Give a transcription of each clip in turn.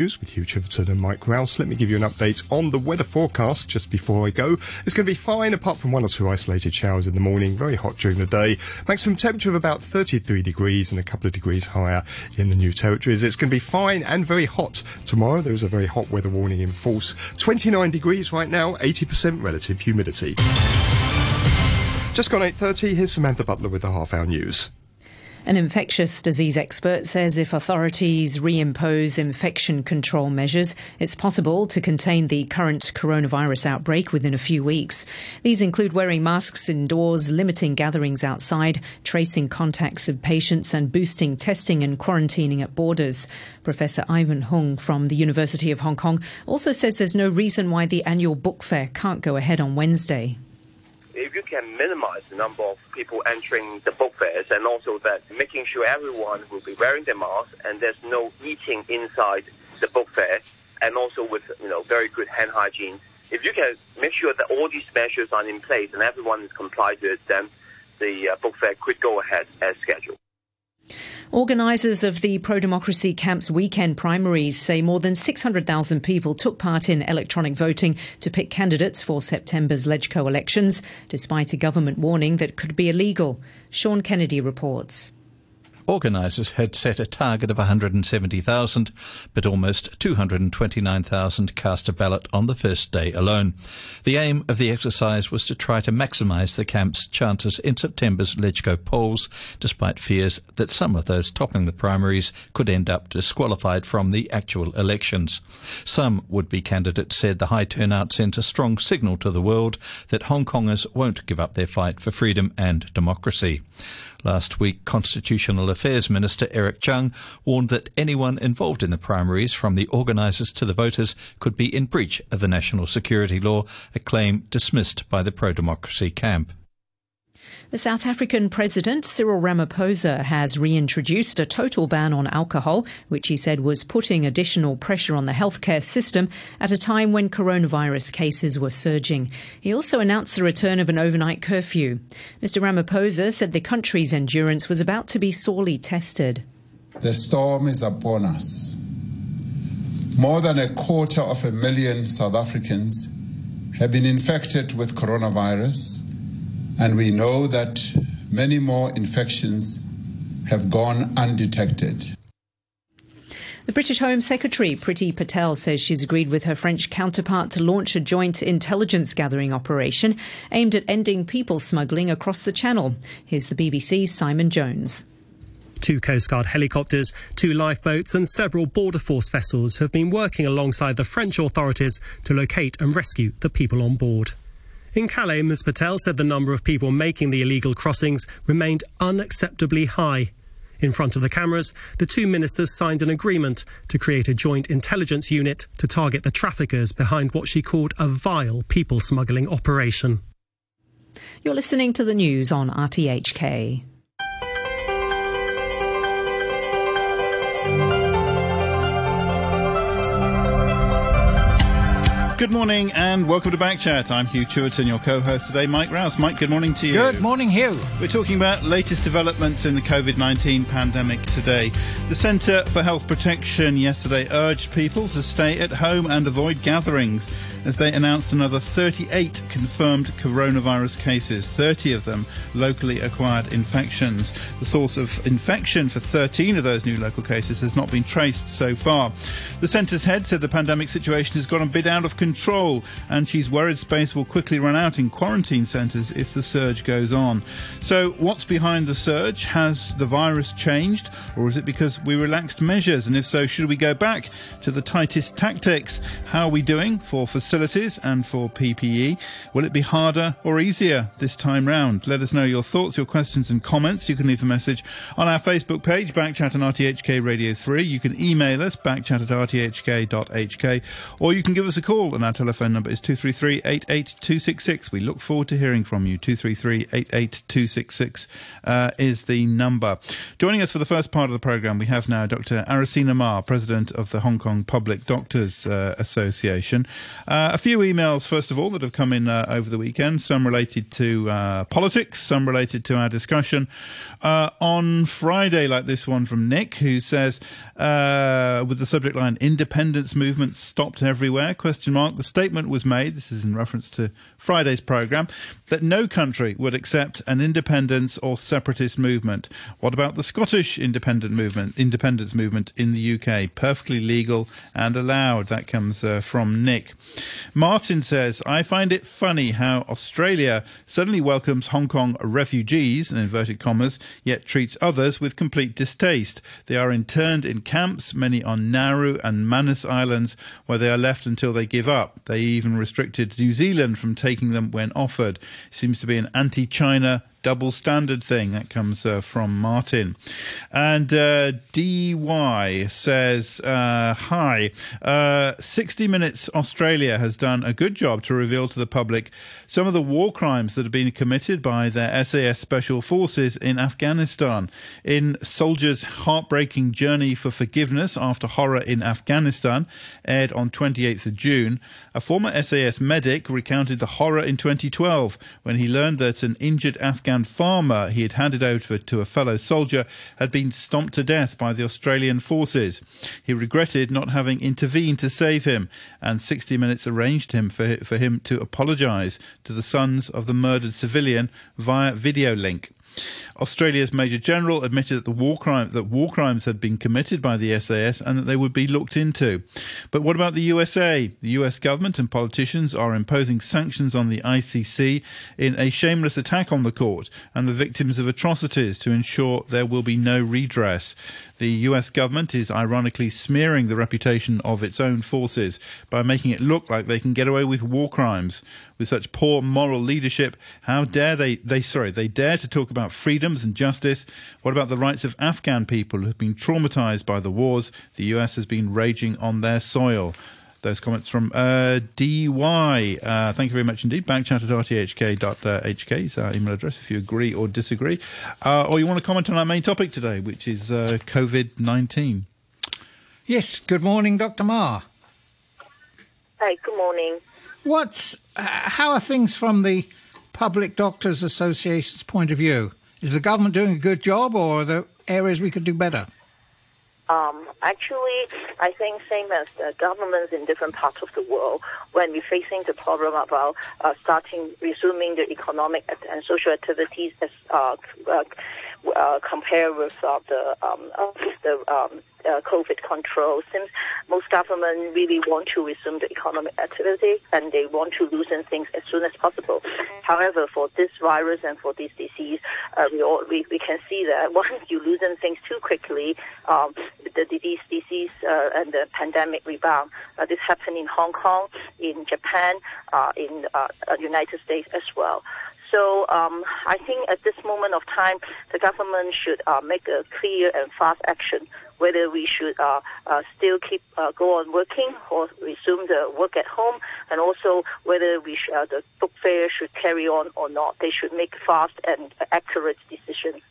With Hugh Chiverton and Mike Rouse. Let me give you an update on the weather forecast just before I go. It's going to be fine apart from one or two isolated showers in the morning. Very hot during the day. Maximum temperature of about 33 degrees and a couple of degrees higher in the new territories. It's going to be fine and very hot tomorrow. There is a very hot weather warning in force. 29 degrees right now, 80% relative humidity. Just gone 8.30, here's Samantha Butler with the half hour news. An infectious disease expert says if authorities reimpose infection control measures, it's possible to contain the current coronavirus outbreak within a few weeks. These include wearing masks indoors, limiting gatherings outside, tracing contacts of patients, and boosting testing and quarantining at borders. Professor Ivan Hung from the University of Hong Kong also says there's no reason why the annual book fair can't go ahead on Wednesday if you can minimize the number of people entering the book fairs and also that making sure everyone will be wearing their mask and there's no eating inside the book fair and also with you know very good hand hygiene. If you can make sure that all these measures are in place and everyone is complied with, then the uh, book fair could go ahead as scheduled. Organisers of the pro democracy camp's weekend primaries say more than 600,000 people took part in electronic voting to pick candidates for September's LegCo elections, despite a government warning that could be illegal. Sean Kennedy reports. Organisers had set a target of 170,000, but almost 229,000 cast a ballot on the first day alone. The aim of the exercise was to try to maximise the camp's chances in September's LegCo polls, despite fears that some of those topping the primaries could end up disqualified from the actual elections. Some would-be candidates said the high turnout sends a strong signal to the world that Hong Kongers won't give up their fight for freedom and democracy. Last week, Constitutional Affairs Minister Eric Chung warned that anyone involved in the primaries, from the organisers to the voters, could be in breach of the national security law, a claim dismissed by the pro democracy camp. The South African President Cyril Ramaphosa has reintroduced a total ban on alcohol, which he said was putting additional pressure on the healthcare system at a time when coronavirus cases were surging. He also announced the return of an overnight curfew. Mr. Ramaphosa said the country's endurance was about to be sorely tested. The storm is upon us. More than a quarter of a million South Africans have been infected with coronavirus and we know that many more infections have gone undetected. The British Home Secretary, Priti Patel, says she's agreed with her French counterpart to launch a joint intelligence gathering operation aimed at ending people smuggling across the Channel. Here's the BBC's Simon Jones. Two Coast Guard helicopters, two lifeboats, and several Border Force vessels have been working alongside the French authorities to locate and rescue the people on board. In Calais, Ms Patel said the number of people making the illegal crossings remained unacceptably high. In front of the cameras, the two ministers signed an agreement to create a joint intelligence unit to target the traffickers behind what she called a vile people smuggling operation. You're listening to the news on RTHK. Good morning and welcome to Backchat. I'm Hugh Chiverton, your co-host today, Mike Rouse. Mike, good morning to you. Good morning, Hugh. We're talking about latest developments in the COVID-19 pandemic today. The Centre for Health Protection yesterday urged people to stay at home and avoid gatherings as they announced another 38 confirmed coronavirus cases, 30 of them locally acquired infections. The source of infection for 13 of those new local cases has not been traced so far. The centre's head said the pandemic situation has got a bit out of control and she's worried space will quickly run out in quarantine centres if the surge goes on. So what's behind the surge? Has the virus changed or is it because we relaxed measures? And if so, should we go back to the tightest tactics? How are we doing for facilities? Facilities and for PPE. Will it be harder or easier this time round? Let us know your thoughts, your questions and comments. You can leave a message on our Facebook page, Backchat and RTHK Radio 3. You can email us, backchat at rthk.hk, or you can give us a call and our telephone number is 233 88266. We look forward to hearing from you. 233 88266 uh, is the number. Joining us for the first part of the programme, we have now Dr. Arisina Ma, President of the Hong Kong Public Doctors uh, Association. Uh, Uh, a few emails, first of all, that have come in uh, over the weekend, some related to uh, politics, some related to our discussion. Uh, on Friday, like this one from Nick, who says, uh, with the subject line, independence movement stopped everywhere, question mark. The statement was made, this is in reference to Friday's programme, that no country would accept an independence or separatist movement. What about the Scottish independent movement, independence movement in the UK? Perfectly legal and allowed. That comes from Nick. Martin says, I find it funny how Australia suddenly welcomes Hong Kong refugees, in inverted commas, yet treats others with complete distaste. They are interned in camps, many on Nauru and Manus Islands, where they are left until they give up. They even restricted New Zealand from taking them when offered. Seems to be an anti China double standard thing. That comes uh, from Martin. And uh, DY says, uh, Hi, uh, 60 Minutes Australia has done a good job to reveal to the public some of the war crimes that have been committed by their SAS special forces in Afghanistan. In Soldiers' Heartbreaking Journey for Forgiveness After Horror in Afghanistan, aired on 28th of June, a former SAS medic recounted the horror in 2012 when he learned that an injured Afghan Afghan farmer he had handed over to a fellow soldier had been stomped to death by the Australian forces. He regretted not having intervened to save him, and 60 Minutes arranged him for, for him to apologise to the sons of the murdered civilian via video link. Australia's Major General admitted that the war crime that war crimes had been committed by the SAS and that they would be looked into. But what about the USA? The US government and politicians are imposing sanctions on the ICC in a shameless attack on the court and the victims of atrocities to ensure there will be no redress. The US government is ironically smearing the reputation of its own forces by making it look like they can get away with war crimes. With such poor moral leadership, how dare they they sorry, they dare to talk about freedoms and justice. What about the rights of Afghan people who have been traumatized by the wars the US has been raging on their soil? Those comments from uh, DY. Uh, thank you very much indeed. Backchat at rthk.hk is our email address if you agree or disagree. Uh, or you want to comment on our main topic today, which is uh, COVID 19. Yes, good morning, Dr. Ma. Hi, good morning. What's, uh, how are things from the Public Doctors Association's point of view? Is the government doing a good job or are there areas we could do better? Um, actually, I think same as the governments in different parts of the world, when we're facing the problem about uh, starting resuming the economic and social activities as uh, uh, uh compared with uh, the um, the um, uh, COVID control. Since most governments really want to resume the economic activity and they want to loosen things as soon as possible. However, for this virus and for this disease, uh, we, all, we, we can see that once you loosen things too quickly, um, the disease, disease uh, and the pandemic rebound. Uh, this happened in Hong Kong, in Japan, uh, in uh, United States as well. So um, I think at this moment of time, the government should make a clear and fast action whether we should uh, uh, still keep uh, go on working or resume the work at home, and also whether we sh- uh, the book fair should carry on or not. They should make fast and accurate decisions.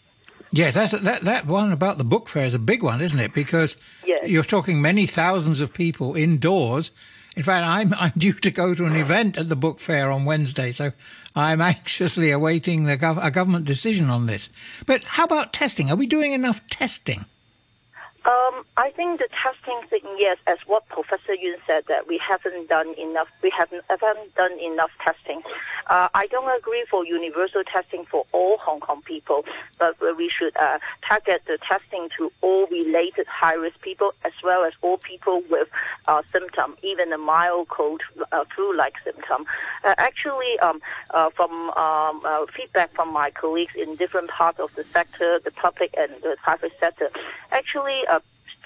Yes, that's, that that one about the book fair is a big one, isn't it? Because yes. you're talking many thousands of people indoors. In fact, I'm I'm due to go to an event at the book fair on Wednesday, so I'm anxiously awaiting the gov- a government decision on this. But how about testing? Are we doing enough testing? Um, I think the testing thing, yes, as what Professor Yun said, that we haven't done enough. We haven't, haven't done enough testing. Uh, I don't agree for universal testing for all Hong Kong people, but we should uh, target the testing to all related high-risk people as well as all people with uh, symptom, even a mild cold uh, flu-like symptom. Uh, actually, um, uh, from um, uh, feedback from my colleagues in different parts of the sector, the public and the private sector, actually uh,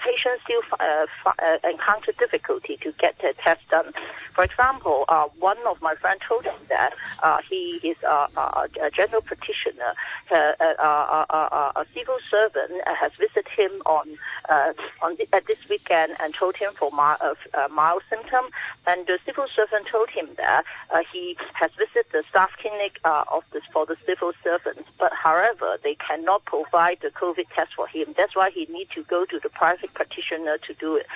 patients still uh, uh, encounter difficulty to get their test done. For example, uh, one of my friends told him that uh, he is a, a, general practitioner, uh, uh, a civil servant has visited him on on the, at this weekend and told him for mild, mild symptom, and the civil servant told him that he has visited the staff clinic of this for the civil servants, but however they cannot provide the COVID test for him. That's why he need to go to the private practitioner to do it.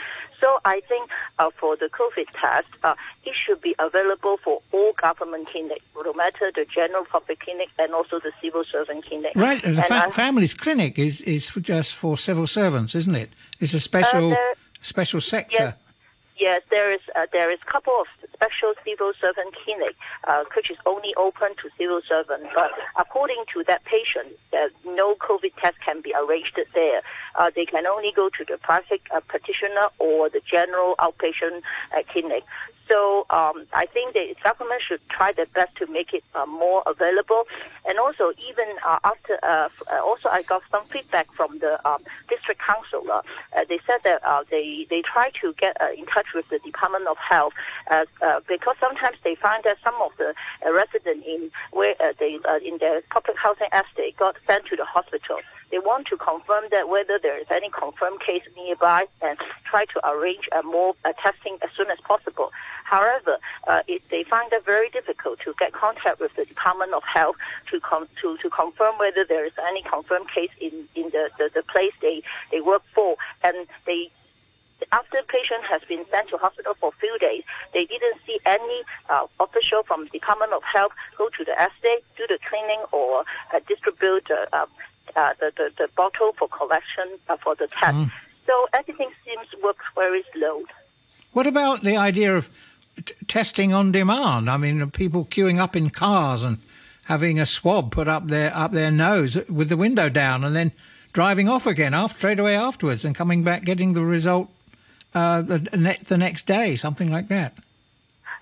So I think uh, for the COVID test, uh, it should be available for all government clinics, no matter the general public clinic and also the civil servant clinic. Right, the fa- families clinic is is just for civil servants, isn't it? It's a special uh, special sector. Yes. Yes, there is uh, there is a couple of special civil servant clinic uh, which is only open to civil servants. But according to that patient, uh, no COVID test can be arranged there. Uh, they can only go to the private uh, practitioner or the general outpatient uh, clinic. So um, I think the government should try their best to make it uh, more available. And also, even uh, after, uh, uh also I got some feedback from the um, district council. Uh, they said that uh, they they try to get in touch with the Department of Health because sometimes they find that some of the residents in where they in their public housing estate got sent to the hospital. They want to confirm that whether there is any confirmed case nearby and try to arrange a more testing as soon as possible. However, uh, it, they find it very difficult to get contact with the Department of Health to, com- to, to confirm whether there is any confirmed case in, in the, the, the place they, they work for. And they after patient has been sent to hospital for a few days, they didn't see any uh, official from Department of Health go to the estate, do the cleaning, or uh, distribute uh, uh, the, the, the bottle for collection uh, for the test. Mm. So everything seems work very slow. What about the idea of t- testing on demand. I mean, people queuing up in cars and having a swab put up their up their nose with the window down, and then driving off again after, straight away afterwards, and coming back getting the result uh, the, the next day, something like that.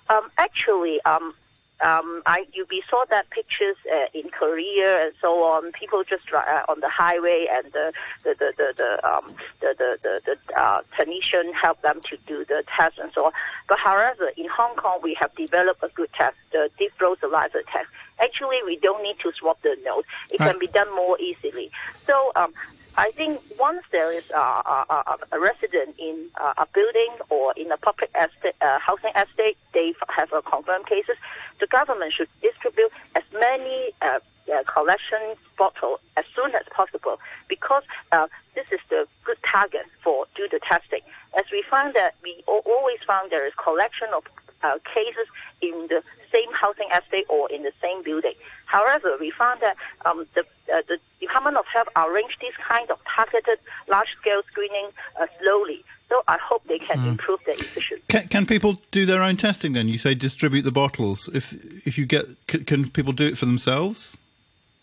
Um, actually, um, um, I you we saw that pictures uh, in Korea and so on. People just uh, on the highway, and the the the the, the um the the the, the uh, technician help them to do the test and so on. But however, in Hong Kong, we have developed a good test, the deep throat saliva test. Actually, we don't need to swab the nose; it right. can be done more easily. So um, I think once there is a, a, a resident in a building or in a public estate, uh, housing estate, they have a confirmed cases, the government should distribute as many uh, uh, collection bottles as soon as possible because uh, this is the good target for do the testing. As we find that we always found there is collection of uh, cases in the same housing estate or in the same building. However, we found that um, the, uh, the Department of Health arranged this kind of targeted large-scale screening uh, slowly. So I hope they can mm. improve their efficiency. Can, can, people do their own testing then? You say distribute the bottles. If if you get, can, can people do it for themselves?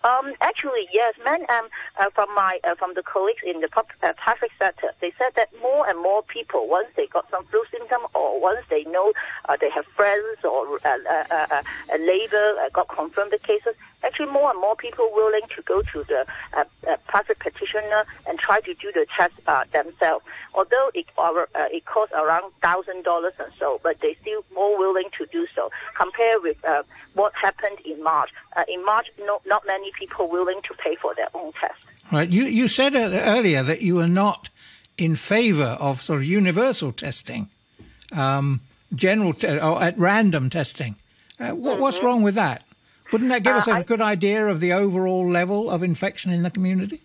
Um, actually, yes. Men um, uh, from my uh, from the colleagues in the pub, uh, public sector, they said that more and more people, once they got some flu symptom or once they know uh, they have friends or uh, uh, labor uh, got confirmed the cases, actually more and more people willing to go to the uh, uh, private practitioner and try to do the test uh, themselves. Although it uh, it costs around thousand dollars or so, but they still more willing to do so compared with uh, what happened in March. Uh, in March, no, not many people willing to pay for their own test. Right. You you said earlier that you were not in favour of sort of universal testing, um, general te- or at random testing. What, mm-hmm. What's wrong with that? Wouldn't that give us a uh, good idea of the overall level of infection in the community?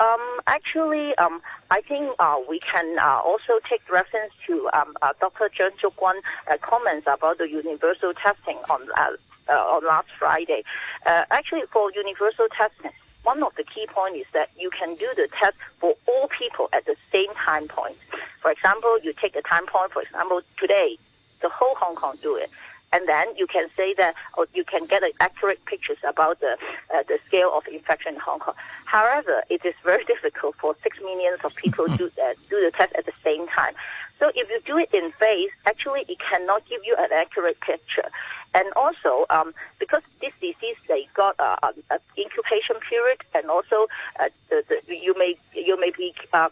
Um, actually, um, I think uh, we can uh, also take reference to um, uh, Dr. Chuang Shuk-kwan uh, comments about the universal testing on uh, uh, on last Friday. actually, for universal testing, one of the key points is that you can do the test for all people at the same time point. For example, you take a time point, for example, today, the whole Hong Kong do it and then you can say that, or you can get accurate pictures about the uh, the scale of infection in Hong Kong. However, it is very difficult for six millions of people to uh, do the test at the same time. So if you do it in phase, actually it cannot give you an accurate picture. And also, um, because this disease they got an incubation period, and also uh, the, the, you may you may be uh,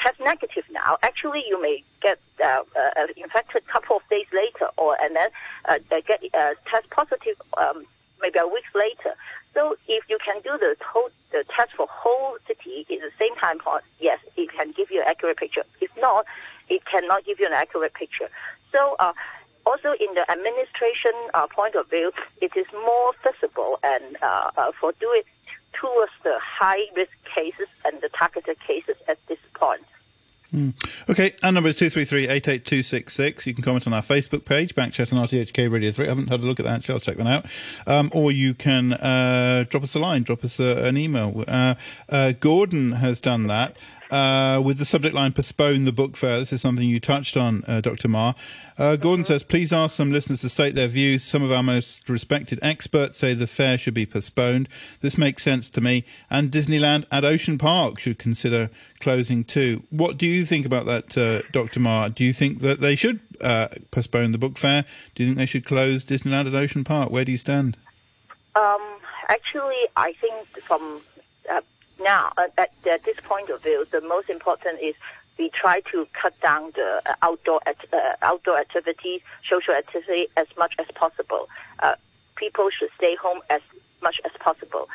test negative now. Actually, you may get uh, uh, infected a couple of days later, or and then uh, get uh, test positive um, maybe a week later. So if you can do the whole the test for whole city in the same time point, yes, it can give you an accurate picture. If not, it cannot give you an accurate picture. So uh, also in the administration uh, point of view, it is more feasible and uh, uh, for do it towards the high risk cases and the targeted cases at this point. Mm. Okay, our number is 233-88266. You can comment on our Facebook page, Backchat on RTHK Radio 3. I haven't had a look at that, actually. I'll check that out. Um, or you can uh, drop us a line, drop us a, an email. Uh, uh, Gordon has done that uh, with the subject line postpone the book fair. This is something you touched on, uh, Dr. Ma. Uh, Gordon says, please ask some listeners to state their views. Some of our most respected experts say the fair should be postponed. This makes sense to me. And Disneyland at Ocean Park should consider closing too. What do you think about that, uh, Dr. Ma? Do you think that they should uh, postpone the book fair? Do you think they should close Disneyland at Ocean Park? Where do you stand? Um, actually, I think from now, uh, at, at, this point of view, the most important is we try to cut down the uh, outdoor uh, outdoor activities, social activity as much as possible. Uh, people should stay home as much as possible.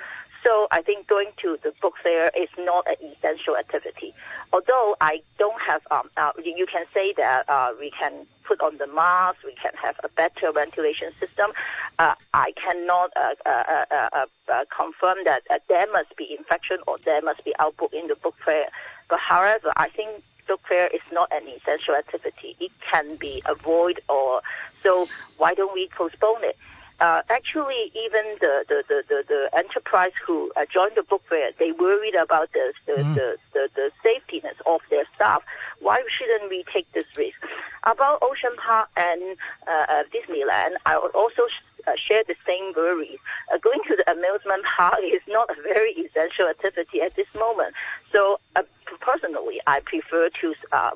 So I think going to the book fair is not an essential activity. Although I don't have, um, uh, you can say that uh, we can put on the mask, we can have a better ventilation system. Uh, I cannot uh, uh, uh, confirm that there must be infection or there must be outbreak in the book fair. But however, I think book fair is not an essential activity. It can be avoided or so why don't we postpone it? uh, actually, even the, the, the, the, the enterprise who uh, joined the book fair, they worried about the, the, mm. the, the, the safetyness of their staff. Why shouldn't we take this risk? About Ocean Park and uh, uh Disneyland, I would also uh, share the same worries. Uh, going to the amusement park is not a very essential activity at this moment. So uh, personally, I prefer to uh,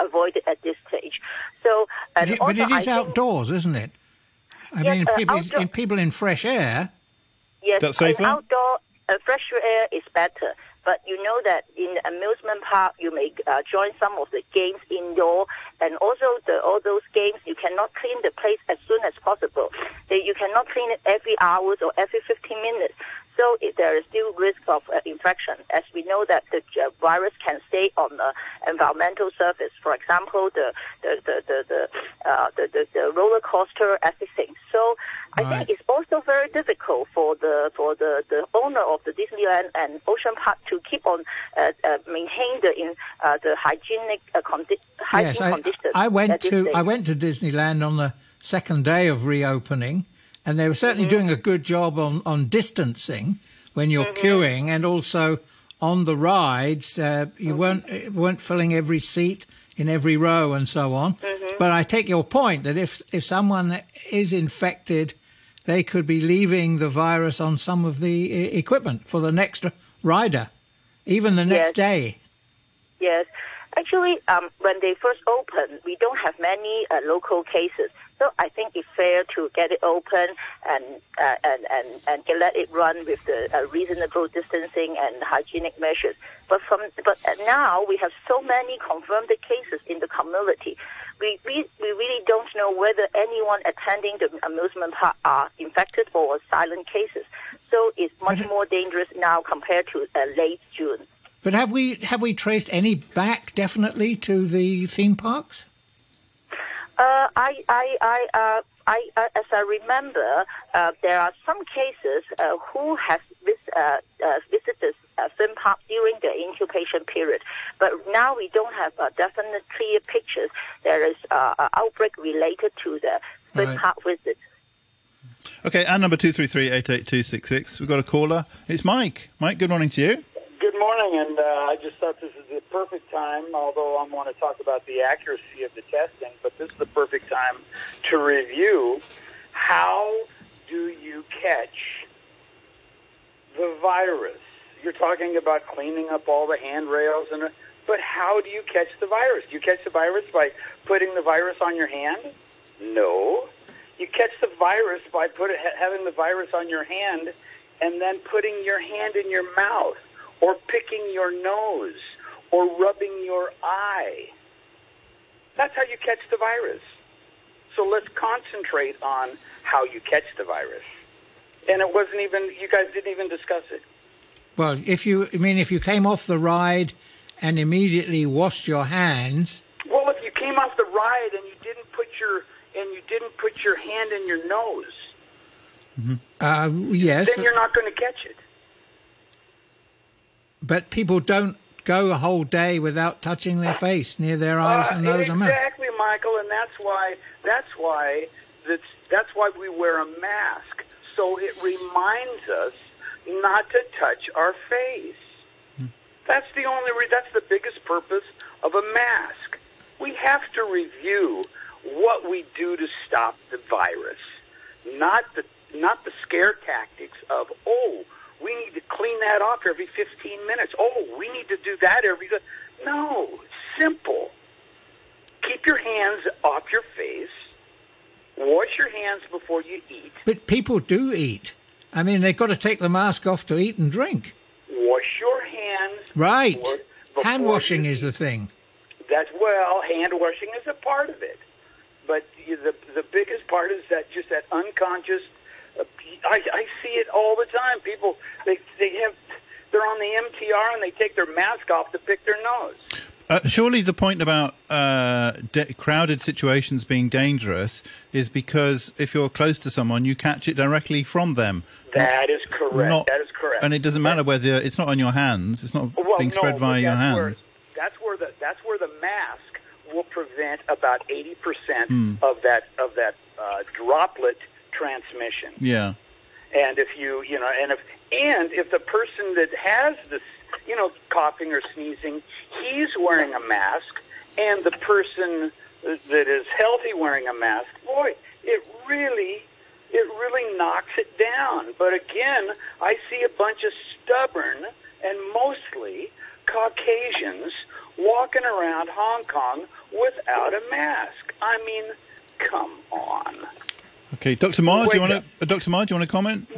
avoid it at this stage. So, but, it, but it is I outdoors, think, isn't it? I yes, mean, uh, people, outdoor, in, people in fresh air. Yes, That's safer? outdoor uh, fresh air is better. But you know that in the amusement park, you may uh, join some of the games indoor, and also the, all those games, you cannot clean the place as soon as possible. You cannot clean it every hours or every 15 minutes. So there is still risk of uh, infection, as we know that the uh, virus can stay on the environmental surface. For example, the the the the the, uh, the, the, the, roller coaster, everything. So I think it's also very difficult for the for the, the owner of the Disneyland and Ocean Park to keep on uh, uh, maintain the in uh, the hygienic condi- hygiene yes, I, conditions. I went to I went to Disneyland on the second day of reopening and they were certainly mm-hmm. doing a good job on, on distancing when you're mm-hmm. queuing, and also on the rides, uh, you mm-hmm. weren't weren't filling every seat in every row and so on. Mm-hmm. But I take your point that if if someone is infected, they could be leaving the virus on some of the equipment for the next rider, even the next yes. day. Yes. Actually, um, when they first opened, we don't have many uh, local cases. So I think it's fair to get it open and uh, and, and and let it run with the uh, reasonable distancing and hygienic measures. But from but now we have so many confirmed cases in the community. We, we, we really don't know whether anyone attending the amusement park are infected or silent cases. So it's much more dangerous now compared to uh, late June. But have we have we traced any back definitely to the theme parks? Uh, I, I, I, uh, I, uh, as I remember, uh, there are some cases uh, who have vis- uh, visited theme park during the incubation period, but now we don't have definite clear pictures. There is an outbreak related to the theme right. park visit. Okay, and number two three three eight eight two six six. We've got a caller. It's Mike. Mike, good morning to you good morning, and uh, I just thought this is the perfect time, although I want to talk about the accuracy of the testing, but this is the perfect time to review how do you catch the virus? You're talking about cleaning up all the handrails, and but how do you catch the virus? Do you catch the virus by putting the virus on your hand? No. You catch the virus by put, having the virus on your hand and then putting your hand in your mouth or picking your nose or rubbing your eye. That's how you catch the virus. So let's concentrate on how you catch the virus. And it wasn't even, you guys didn't even discuss it. Well, if you, I mean, if you came off the ride and immediately washed your hands. Well, if you came off the ride and you didn't put your, and you didn't put your hand in your nose. Mm-hmm. Uh, yes. Then you're not going to catch it but people don't go a whole day without touching their face near their eyes and nose exactly, and mouth. Exactly, Michael, and that's why that's why that's that's why we wear a mask. So it reminds us not to touch our face. Hmm. That's the only re- that's the biggest purpose of a mask. We have to review what we do to stop the virus, not the not the scare tactics of oh we need to clean that off every 15 minutes. Oh, we need to do that every. No, simple. Keep your hands off your face. Wash your hands before you eat. But people do eat. I mean, they've got to take the mask off to eat and drink. Wash your hands. Right. Before, before hand washing is the thing. That's well, hand washing is a part of it, but the the biggest part is that just that unconscious uh, I, I see it all the time. People they they have they're on the MTR and they take their mask off to pick their nose. Uh, surely the point about uh, de- crowded situations being dangerous is because if you're close to someone, you catch it directly from them. That not, is correct. Not, that is correct. And it doesn't matter whether it's not on your hands; it's not well, being spread no, via your hands. Where, that's where the that's where the mask will prevent about eighty percent mm. of that of that uh, droplet transmission. Yeah. And if you, you know, and if and if the person that has this, you know, coughing or sneezing, he's wearing a mask, and the person that is healthy wearing a mask, boy, it really, it really knocks it down. But again, I see a bunch of stubborn and mostly Caucasians walking around Hong Kong without a mask. I mean, come on. Okay, Dr. Ma, do you want to, uh, Dr. Ma, do you want to comment?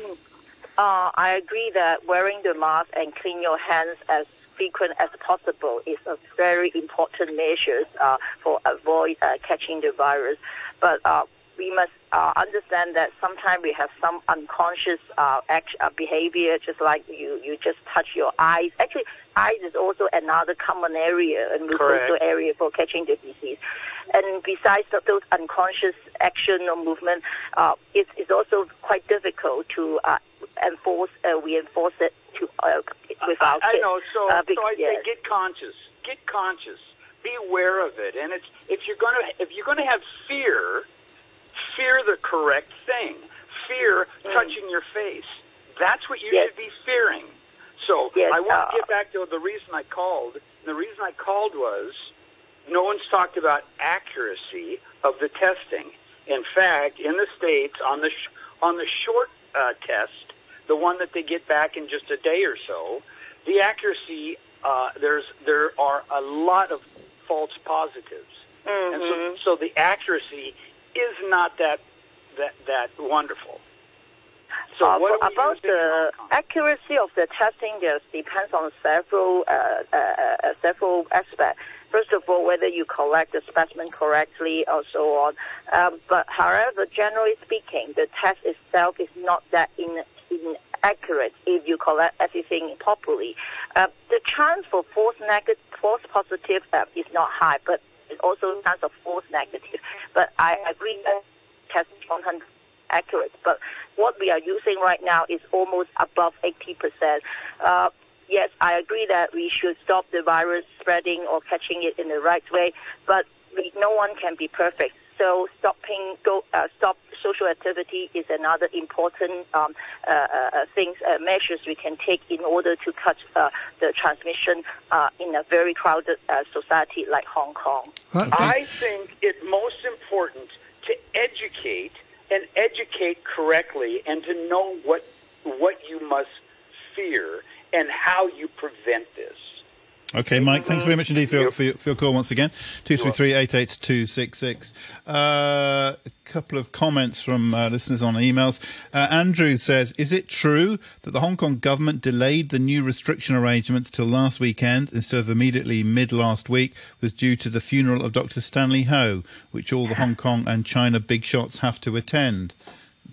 Uh, I agree that wearing the mask and clean your hands as frequent as possible is a very important measure uh, for avoid uh, catching the virus. But uh, we must uh, understand that sometimes we have some unconscious uh, act, uh, behavior, just like you, you just touch your eyes. Actually, eyes is also another common area and also area for catching the disease. And besides those unconscious action or movement, uh, it's, it's also quite difficult to uh, enforce. Uh, we enforce it to uh, with our I, kids. I know. So, uh, because, so I yes. say get conscious. Get conscious. Be aware of it. And it's if you're gonna if you're gonna have fear, fear the correct thing. Fear mm. touching your face. That's what you yes. should be fearing. So yes, I want to uh, get back to the reason I called. And the reason I called was no one's talked about accuracy of the testing. In fact, in the states, on the sh- on the short uh, test, the one that they get back in just a day or so, the accuracy uh, there's there are a lot of false positives, mm-hmm. and so, mm-hmm. so the accuracy is not that that that wonderful. So uh, about the accuracy of the testing, it depends on several uh, uh, uh, several aspects. First of all, whether you collect the specimen correctly or so on. Um, but however, generally speaking, the test itself is not that in, inaccurate if you collect everything properly. Uh, the chance for false negative, false positive uh, is not high, but it's also chance of false negative. But I agree that test is 100 accurate. But what we are using right now is almost above 80%. Uh, yes, I agree that we should stop the virus spreading or catching it in the right way, but we, no one can be perfect. So stopping go, uh, stop social activity is another important um, uh, uh, uh things uh, measures we can take in order to cut uh, the transmission in a very crowded society like Hong Kong. I think it's most important to educate and educate correctly and to know what what you must fear and how you prevent this. Okay, Mike, thanks very much indeed for your, for your, for your call once again. 233 uh, A couple of comments from uh, listeners on emails. Uh, Andrew says, Is it true that the Hong Kong government delayed the new restriction arrangements till last weekend instead of immediately mid last week was due to the funeral of Dr. Stanley Ho, which all the Hong Kong and China big shots have to attend?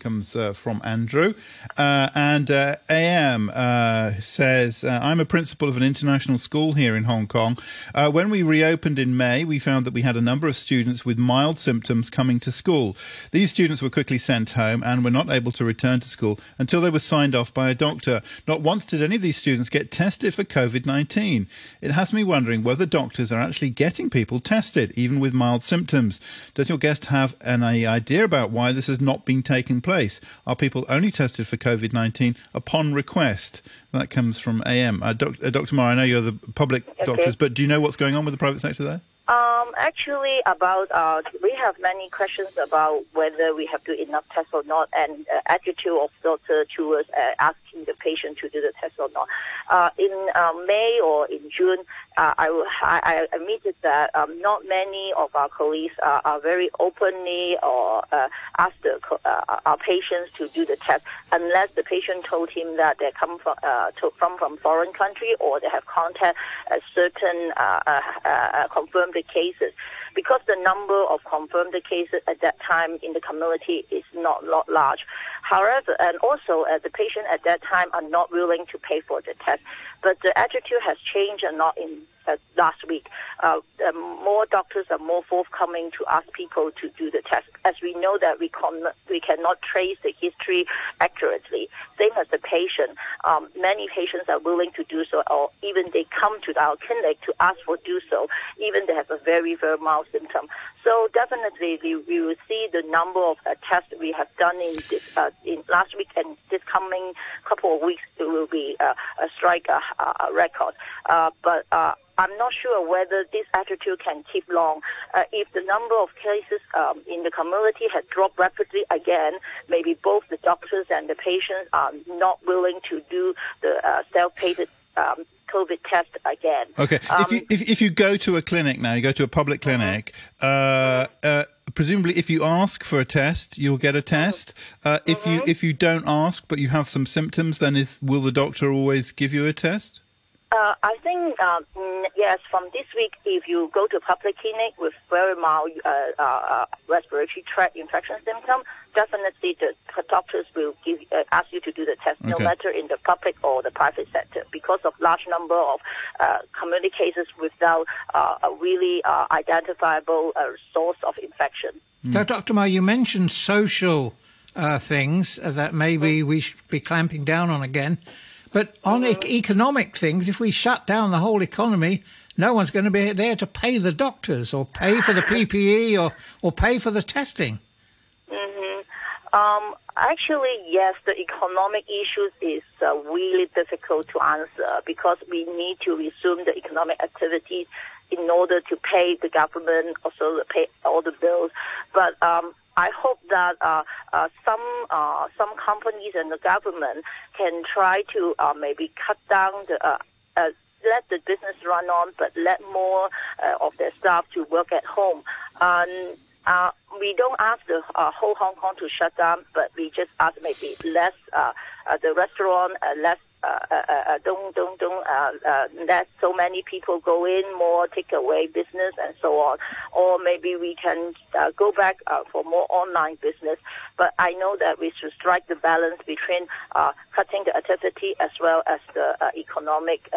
Comes uh, from Andrew. Uh, and uh, AM uh, says, uh, I'm a principal of an international school here in Hong Kong. Uh, when we reopened in May, we found that we had a number of students with mild symptoms coming to school. These students were quickly sent home and were not able to return to school until they were signed off by a doctor. Not once did any of these students get tested for COVID 19. It has me wondering whether doctors are actually getting people tested, even with mild symptoms. Does your guest have any idea about why this has not been taking place? Place? Are people only tested for COVID 19 upon request? That comes from AM. Uh, doc, uh, Dr. Ma, I know you're the public okay. doctors, but do you know what's going on with the private sector there? Um, actually, about uh, we have many questions about whether we have to do enough tests or not, and uh, attitude of doctor towards uh, asking the patient to do the test or not. Uh, in uh, May or in June, uh, I, I, I admitted that um, not many of our colleagues are, are very openly or ask the, our patients to do the test unless the patient told him that they come from to, from from foreign country or they have contact a certain confirmed cases because the number of confirmed cases at that time in the community is not large. However, and also uh, the patient at that time are not willing to pay for the test. But the attitude has changed a lot in uh, last week. Uh, um, more doctors are more forthcoming to ask people to do the test, as we know that we, con- we cannot trace the history accurately. Same as the patient. Um, many patients are willing to do so, or even they come to our clinic to ask for do so, even they have a very, very mild symptom. So definitely, we, we will see the number of uh, tests we have done in this uh, in last week and this coming couple of weeks. It will be uh, a strike uh, uh, record. Uh, but I'm not sure whether this attitude can keep long. Uh, if the number of cases um, in the community has dropped rapidly again, maybe both the doctors and the patients are not willing to do the uh, self-paid um, COVID test again. Okay. Um, if, you, if, if you go to a clinic now, you go to a public mm-hmm. clinic, mm-hmm. uh, presumably if you ask for a test, you'll get a test. Uh, mm-hmm. If you if you don't ask but you have some symptoms, then is will the doctor always give you a test? Uh, I think uh, yes. From this week, if you go to public clinic with very mild uh, uh, uh respiratory tract infection symptom, definitely the doctors will give uh, ask you to do the test, okay. no matter in the public or the private sector, because of large number of community cases without a really identifiable source of infection. Mm. So, Dr. Ma, you mentioned social things that maybe mm. we should be clamping down on again. But on e- economic things, if we shut down the whole economy, no one's going to be there to pay the doctors or pay for the PPE or, or pay for the testing. Mm-hmm. Um, actually, yes, the economic issues is uh, really difficult to answer because we need to resume the economic activities in order to pay the government, also pay all the bills. But um, I hope that uh, uh, some uh, some companies and the government can try to uh, maybe cut down the uh, uh, let the business run on, but let more of their staff to work at home. Um, we don't ask the whole Hong Kong to shut down, but we just ask maybe less the restaurant, less uh, uh, uh, don't don't don't uh, uh, let so many people go in, more take away business and so on, or maybe we can uh, go back for more online business. But I know that we should strike the balance between cutting the activity as well as the economic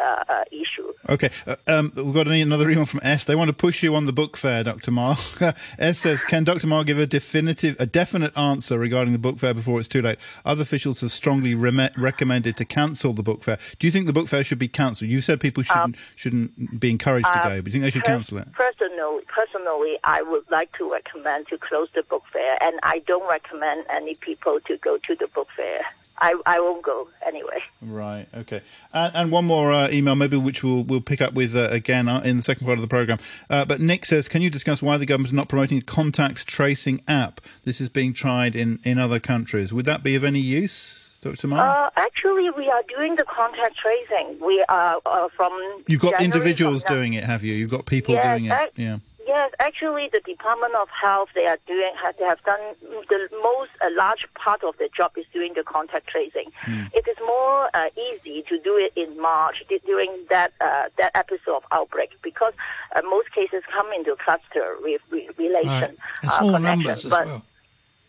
issue. Okay, um, we've got another email from S. They want to push you on the book fair, Dr. Ma. S says, "Can Dr. Ma give a definitive, a definite answer regarding the book fair before it's too late?" Other officials have strongly re- recommended to cancel the book fair. Do you think the book fair should be cancelled? You said people shouldn't um, shouldn't be encouraged to go, but do you think they should cancel it? Personally, personally, I would like to recommend to close the book fair, and I don't recommend any people to go to the book fair. I, I won't go anyway. Right. Okay. And, and one more uh, email, maybe which we'll we'll pick up with uh, again uh, in the second part of the program. Uh, but Nick says, can you discuss why the government is not promoting a contact tracing app? This is being tried in in other countries. Would that be of any use? Dr. Uh, actually, we are doing the contact tracing. We are uh, from. You've got January individuals doing it, have you? You've got people yes, doing it. yeah. Yes, actually, the Department of Health they are doing they have done the most a large part of their job is doing the contact tracing. Mm. It is more uh, easy to do it in March during that uh, that episode of outbreak because uh, most cases come into cluster with, with relation right. small uh, numbers as but, well.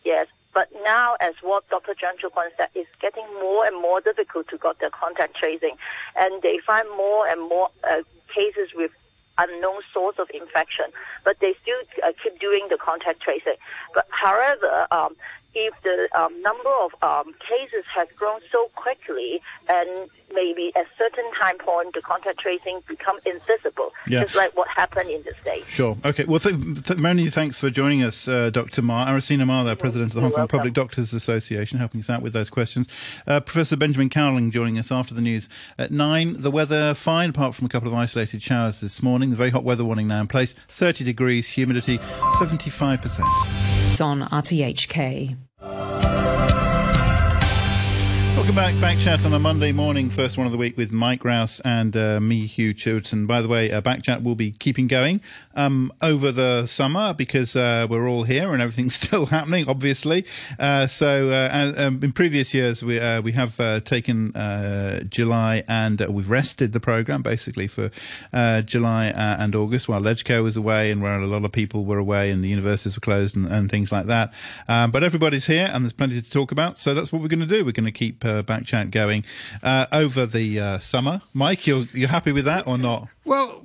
Yes, But now, as what Dr. Chuang Shuk-kwan said, it's getting more and more difficult to get the contact tracing, and they find more and more uh, cases with unknown source of infection, but they still uh, keep doing the contact tracing. But however, um, if the um, number of um, cases has grown so quickly and maybe at certain time point the contact tracing become invisible, yeah. just like what happened in the States. Sure. Okay. Well, th- th- many thanks for joining us, uh, Dr. Ma. Arisina Ma, there, President of the Hong Kong Public Doctors Association, helping us out with those questions. Uh, Professor Benjamin Cowling joining us after the news at 9. The weather fine, apart from a couple of isolated showers this morning. The very hot weather warning now in place. 30 degrees, humidity 75%. It's on RTHK. Música Welcome back, Back Chat on a Monday morning, first one of the week with Mike Rouse and uh, me, Hugh Chiverton. By the way, uh, Back Chat will be keeping going um, over the summer because uh, we're all here and everything's still happening, obviously. Uh, so, uh, um, in previous years, we uh, we have taken July and we've rested the program basically for July and August while LegCo was away and where a lot of people were away and the universities were closed and, and things like that. Um, but everybody's here and there's plenty to talk about, so that's what we're going to do. We're going to keep uh, back chat going uh, over the uh, summer. Mike, you're you happy with that or not? Well,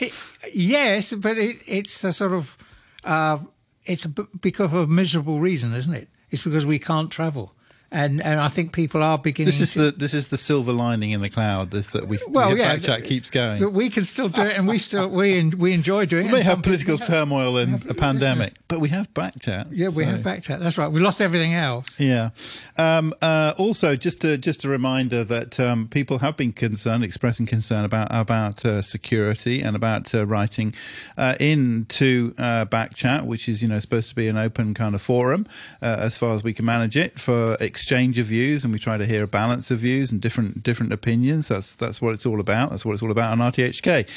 yes, but it, it's a sort of uh, it's because of a miserable reason, isn't it? It's because we can't travel and and I think people are beginning. This is to, the this is the silver lining in the cloud. Is that we well, yeah, chat keeps going. But we can still do it, and we still we we enjoy doing we it. We may have political turmoil and a pandemic, but we have backchat. Yeah, we so. have backchat. That's right. We lost everything else. Yeah. Um, uh, also, just a, just a reminder that um, people have been concerned, expressing concern about about uh, security and about uh, writing uh, into uh, backchat, which is you know supposed to be an open kind of forum uh, as far as we can manage it for exchange of views, and we try to hear a balance of views and different different opinions. That's that's what it's all about. That's what it's all about on RTHK.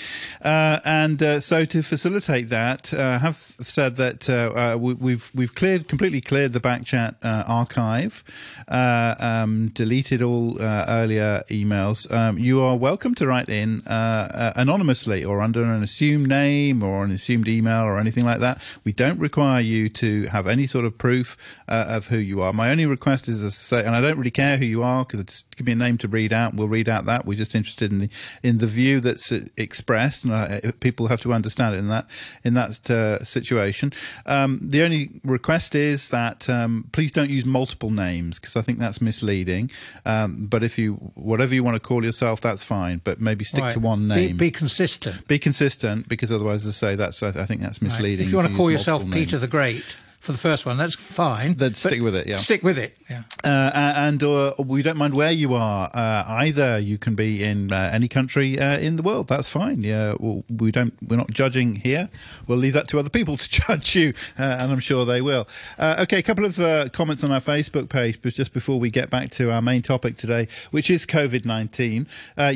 Uh, and uh, so to facilitate that, uh, have said that uh, uh, we, have we've, we've cleared completely cleared the backchat archive, um, deleted all earlier emails. Um, you are welcome to write in anonymously or under an assumed name or an assumed email or anything like that. We don't require you to have any sort of proof of who you are. My only request is a say, and I don't really care who you are because just give me a name to read out. We'll read out that. We're just interested in the in the view that's expressed, and uh, people have to understand it in that in that uh, situation. Um, the only request is that um, please don't use multiple names because I think that's misleading. Um, but if you whatever you want to call yourself, that's fine. But maybe stick right. to one name. Be, be, consistent. Be consistent because otherwise, as I say, that's I, think that's misleading. Right. If you want to call yourself Peter names. the Great for the first one. That's fine. Then stick with it. Yeah, stick with it. Yeah, uh, and uh, we don't mind where you are. Uh, either you can be in uh, any country uh, in the world. That's fine. Yeah, we don't. We're not judging here. We'll leave that to other people to judge you, uh, and I'm sure they will. okay, a couple of comments on our Facebook page, but just before we get back to our main topic today, which is COVID-19.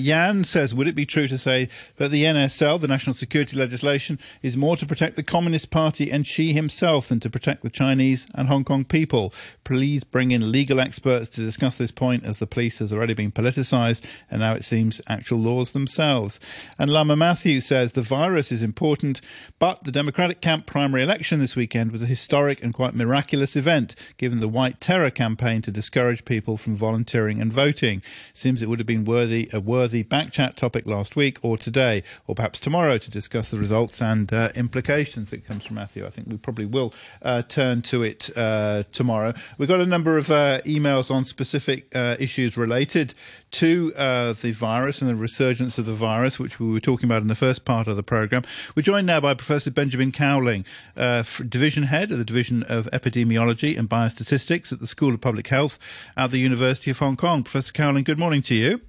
Jan says, would it be true to say that the NSL, the National Security Legislation, is more to protect the Communist Party and Xi himself than to protect the Chinese and Hong Kong people. Please bring in legal experts to discuss this point as the police has already been politicised and now it seems actual laws themselves. And Lama Matthew says the virus is important, but the Democratic camp primary election this weekend was a historic and quite miraculous event given the white terror campaign to discourage people from volunteering and voting. Seems it would have been worthy a worthy backchat topic last week or today or perhaps tomorrow to discuss the results and uh, implications. It comes from Matthew. I think we probably will uh, turn to it uh, tomorrow. We've got a number of uh, emails on specific uh, issues related to uh, the virus and the resurgence of the virus, which we were talking about in the first part of the programme. We're joined now by Professor Benjamin Cowling, uh, Division Head of the Division of Epidemiology and Biostatistics at the School of Public Health at the University of Hong Kong. Professor Cowling, good morning to you.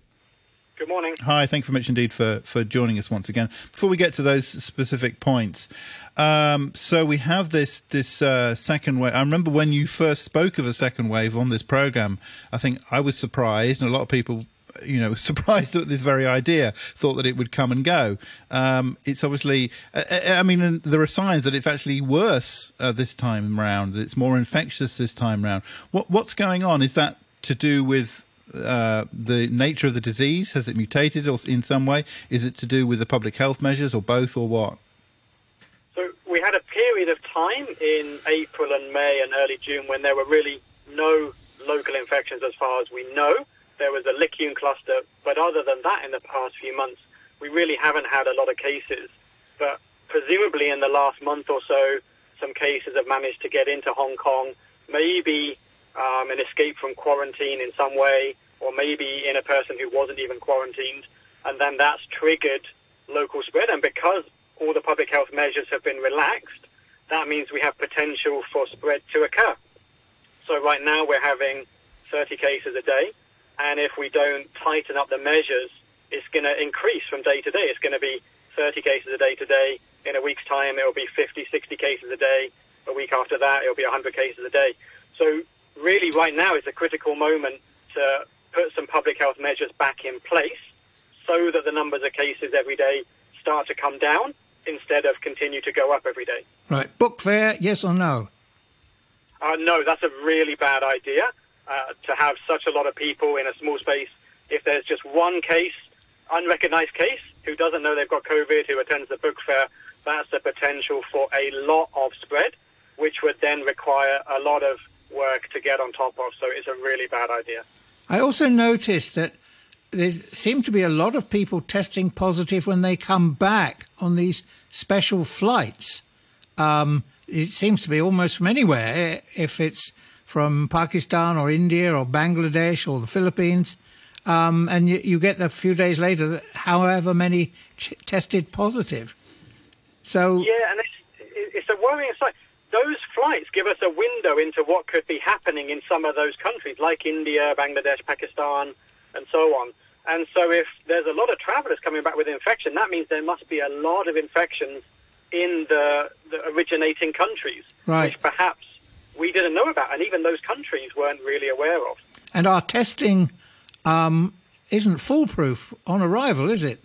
Good morning. Hi, thank you very much indeed for, for joining us once again. Before we get to those specific points, um, so we have this this uh, second wave. I remember when you first spoke of a second wave on this program. I think I was surprised, and a lot of people you know, surprised at this very idea, thought that it would come and go. Um, it's obviously, uh, uh, I mean, there are signs that it's actually worse uh, this time around. It's more infectious this time around. What, what's going on? Is that to do with uh, the nature of the disease? Has it mutated or in some way? Is it to do with the public health measures or both or what? So we had a period of time in April and May and early June when there were really no local infections as far as we know. There was a Licciun cluster, but other than that, in the past few months, we really haven't had a lot of cases. But presumably in the last month or so, some cases have managed to get into Hong Kong, maybe um, an escape from quarantine in some way, or maybe in a person who wasn't even quarantined, and then that's triggered local spread. And because all the public health measures have been relaxed, that means we have potential for spread to occur. So right now we're having 30 cases a day, and if we don't tighten up the measures, it's going to increase from day to day. It's going to be 30 cases a day today. In a week's time, it'll be 50, 60 cases a day. A week after that, it'll be 100 cases a day. So really right now is a critical moment to put some public health measures back in place so that the numbers of cases every day start to come down instead of continue to go up every day. Right. Book fair, yes or no? Uh, no, that's a really bad idea uh, to have such a lot of people in a small space. If there's just one case, unrecognized case, who doesn't know they've got COVID, who attends the book fair, that's the potential for a lot of spread, which would then require a lot of work to get on top of. So it's a really bad idea. I also noticed that there seem to be a lot of people testing positive when they come back on these special flights. Um, it seems to be almost from anywhere, if it's from Pakistan or India or Bangladesh or the Philippines. Um, and you, you, get a few days later, however many ch- tested positive. So yeah, and it's, it's a worrying sign. Those flights give us a window into what could be happening in some of those countries, like India, Bangladesh, Pakistan, and so on. And so, if there's a lot of travelers coming back with infection, that means there must be a lot of infections in the, the originating countries, right. which perhaps we didn't know about, and even those countries weren't really aware of. And our testing um, isn't foolproof on arrival, is it?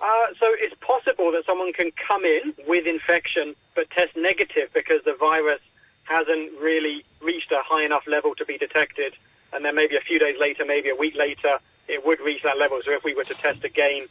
Uh, so it's possible that someone can come in with infection but test negative because the virus hasn't really reached a high enough level to be detected, and then maybe a few days later, maybe a week later, it would reach that level. So if we were to test again,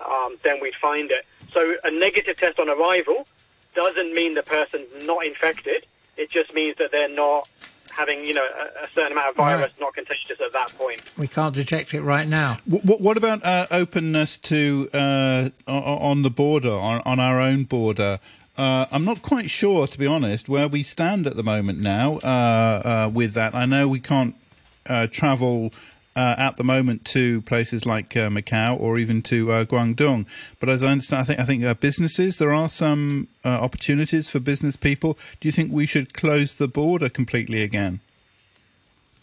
um, then we'd find it. So a negative test on arrival doesn't mean the person's not infected. It just means that they're not having, you know, a, a certain amount of virus right. not contagious at that point. We can't detect it right now. What, what about uh, openness to uh, on the border, on, on our own border? Uh, I'm not quite sure, to be honest, where we stand at the moment now uh, uh, with that. I know we can't uh, travel uh, at the moment to places like uh, Macau or even to uh, Guangdong. But as I understand, I think I think uh, businesses there are some uh, opportunities for business people. Do you think we should close the border completely again?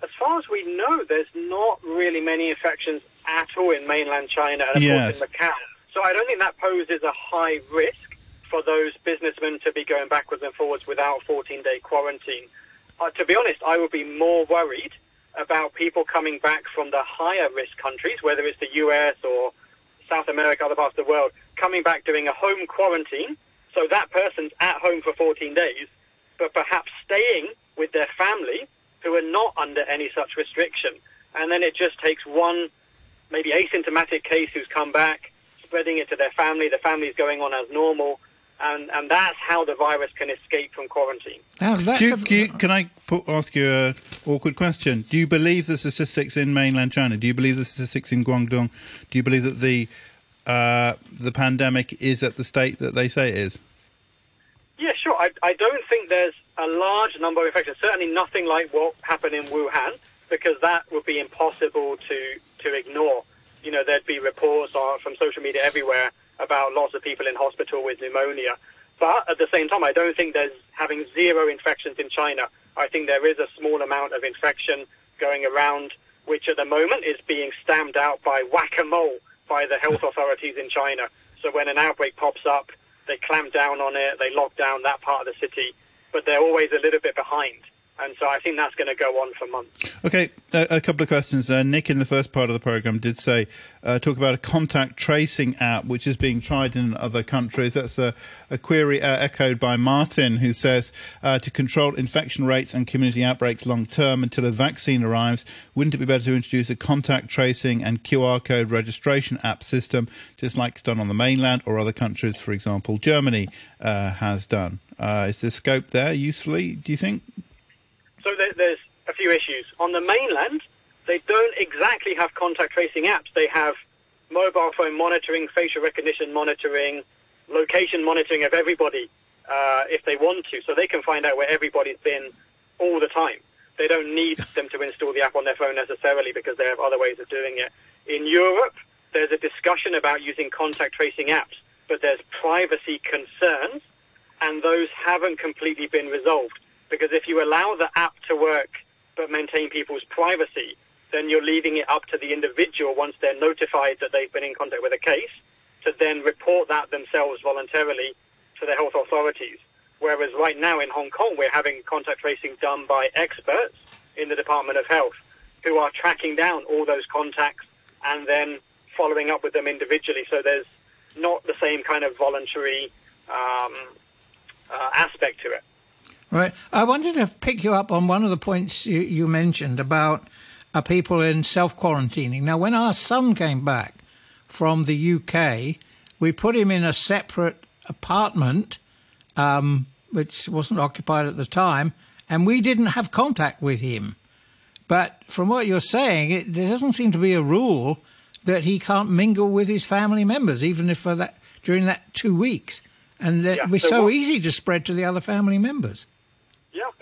As far as we know, there's not really many infections at all in mainland China and of yes. course in Macau. So I don't think that poses a high risk for those businessmen to be going backwards and forwards without 14-day quarantine. Uh, to be honest, I would be more worried about people coming back from the higher risk countries, whether it's the US or South America, other parts of the world, coming back doing a home quarantine. So that person's at home for 14 days, but perhaps staying with their family who are not under any such restriction. And then it just takes one, maybe asymptomatic case who's come back, spreading it to their family. The family's going on as normal and, and that's how the virus can escape from quarantine. Oh, you, do you, can I put, ask you an awkward question? Do you believe the statistics in mainland China? Do you believe the statistics in Guangdong? Do you believe that the uh, the pandemic is at the state that they say it is? Yeah, sure. I, I don't think there's a large number of infections. Certainly nothing like what happened in Wuhan, because that would be impossible to to ignore. You know, there'd be reports from social media everywhere about lots of people in hospital with pneumonia. But at the same time, I don't think there's having zero infections in China. I think there is a small amount of infection going around, which at the moment is being stamped out by whack-a-mole by the health authorities in China. So when an outbreak pops up, they clamp down on it, they lock down that part of the city, but they're always a little bit behind. And so I think that's going to go on for months. Okay, a, a couple of questions. Uh, Nick, in the first part of the program, did say uh, talk about a contact tracing app which is being tried in other countries. That's a, a query uh, echoed by Martin, who says uh, to control infection rates and community outbreaks long term until a vaccine arrives, wouldn't it be better to introduce a contact tracing and QR code registration app system, just like it's done on the mainland or other countries, for example, Germany uh, has done? Uh, is there scope there usefully, do you think? So there, there's a few issues. On the mainland, they don't exactly have contact tracing apps. They have mobile phone monitoring, facial recognition monitoring, location monitoring of everybody uh, if they want to, so they can find out where everybody's been all the time. They don't need them to install the app on their phone necessarily because they have other ways of doing it. In Europe, there's a discussion about using contact tracing apps, but there's privacy concerns, and those haven't completely been resolved. Because if you allow the app to work but maintain people's privacy, then you're leaving it up to the individual once they're notified that they've been in contact with a case to then report that themselves voluntarily to the health authorities. Whereas right now in Hong Kong, we're having contact tracing done by experts in the Department of Health who are tracking down all those contacts and then following up with them individually. So there's not the same kind of voluntary um, uh, aspect to it. Right. I wanted to pick you up on one of the points you, you mentioned about uh, people in self quarantining. Now, when our son came back from the UK, we put him in a separate apartment, um, which wasn't occupied at the time, and we didn't have contact with him. But from what you're saying, it, there doesn't seem to be a rule that he can't mingle with his family members, even if for that during that two weeks, and it yeah, be so, so easy to spread to the other family members.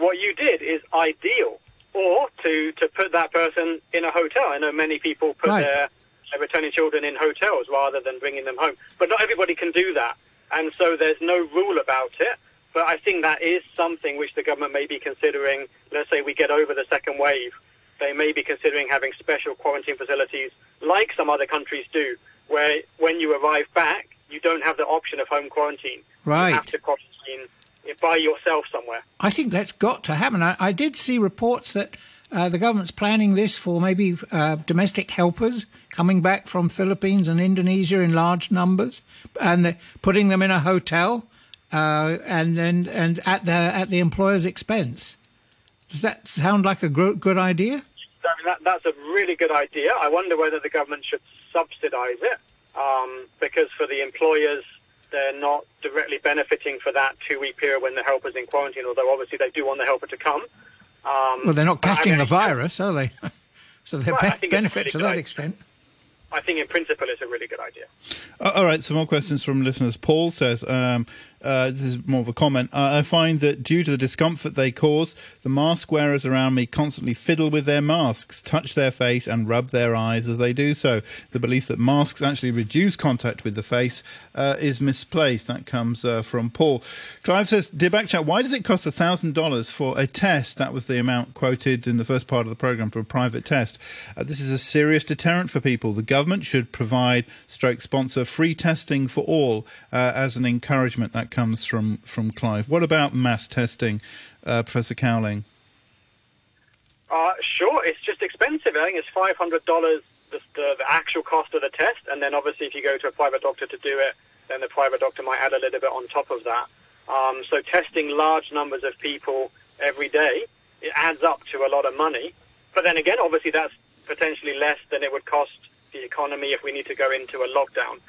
What you did is ideal, or to to put that person in a hotel. I know many people put right. their, their returning children in hotels rather than bringing them home, but not everybody can do that, and so there's no rule about it. But I think that is something which the government may be considering. Let's say we get over the second wave, they may be considering having special quarantine facilities like some other countries do, where when you arrive back, you don't have the option of home quarantine. Right. You have to quarantine by yourself somewhere. I think that's got to happen. I, I did see reports that uh, the government's planning this for maybe uh, domestic helpers coming back from Philippines and Indonesia in large numbers, and putting them in a hotel, uh, and and and at the at the employer's expense. Does that sound like a good idea? I mean, that, that's a really good idea. I wonder whether the government should subsidise it, um, because for the employers, they're not directly benefiting for that two-week period when the helper's in quarantine. Although obviously they do want the helper to come. Um, well, they're not catching I mean, the virus, are they? so they well, be- benefit really to that extent. I think in principle it's a really good idea. Uh, all right, some more questions from listeners. Paul says, um, uh, this is more of a comment. Uh, I find that due to the discomfort they cause, the mask wearers around me constantly fiddle with their masks, touch their face, and rub their eyes as they do so. The belief that masks actually reduce contact with the face uh, is misplaced. That comes uh, from Paul. Clive says, Dear Backchat, why does it cost $1,000 for a test? That was the amount quoted in the first part of the programme for a private test. Uh, this is a serious deterrent for people. The government should provide, stroke sponsor, free testing for all uh, as an encouragement. That comes from, from Clive. What about mass testing, uh, Professor Cowling? Uh, sure, it's just expensive. I think it's five hundred dollars the, the, actual cost of the test, and then obviously if you go to a private doctor to do it, then the private doctor might add a little bit on top of that. Um, so testing large numbers of people every day, it adds up to a lot of money. But then again, obviously that's potentially less than it would cost the economy if we need to go into a lockdown.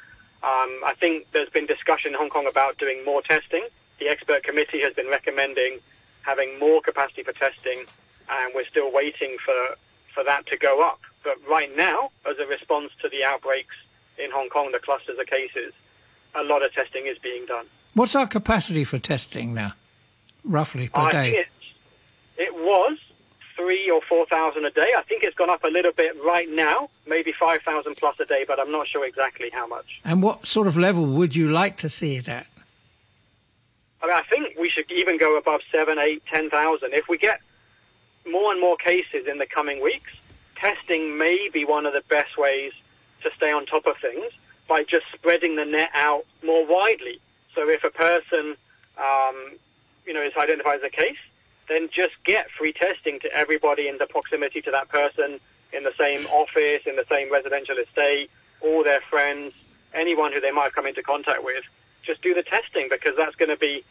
Um, I think there's been discussion in Hong Kong about doing more testing. The expert committee has been recommending having more capacity for testing, and we're still waiting for, for that to go up. But right now, as a response to the outbreaks in Hong Kong, the clusters of cases, a lot of testing is being done. What's our capacity for testing now, roughly per I day? It, it was three or four thousand a day. I think it's gone up a little bit right now, maybe five thousand plus a day, but I'm not sure exactly how much. And what sort of level would you like to see it at? I mean, I think we should even go above seven, eight, ten thousand. If we get more and more cases in the coming weeks, testing may be one of the best ways to stay on top of things by just spreading the net out more widely. So if a person, um, you know, is identified as a case, then just get free testing to everybody in the proximity to that person, in the same office, in the same residential estate, all their friends, anyone who they might have come into contact with. Just do the testing because that's going to be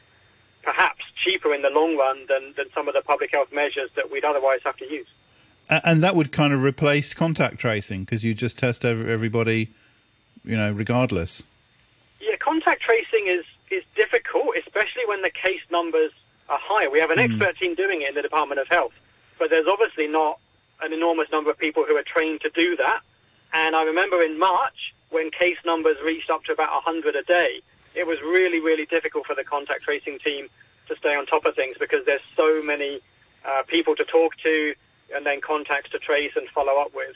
perhaps cheaper in the long run than, than some of the public health measures that we'd otherwise have to use. And that would kind of replace contact tracing because you just test everybody, you know, regardless. Yeah, contact tracing is, is difficult, especially when the case numbers are higher. We have an mm. expert team doing it in the Department of Health. but there's obviously not an enormous number of people who are trained to do that. And I remember in March, when case numbers reached up to about 100 a day, it was really, really difficult for the contact tracing team to stay on top of things because there's so many uh, people to talk to and then contacts to trace and follow up with.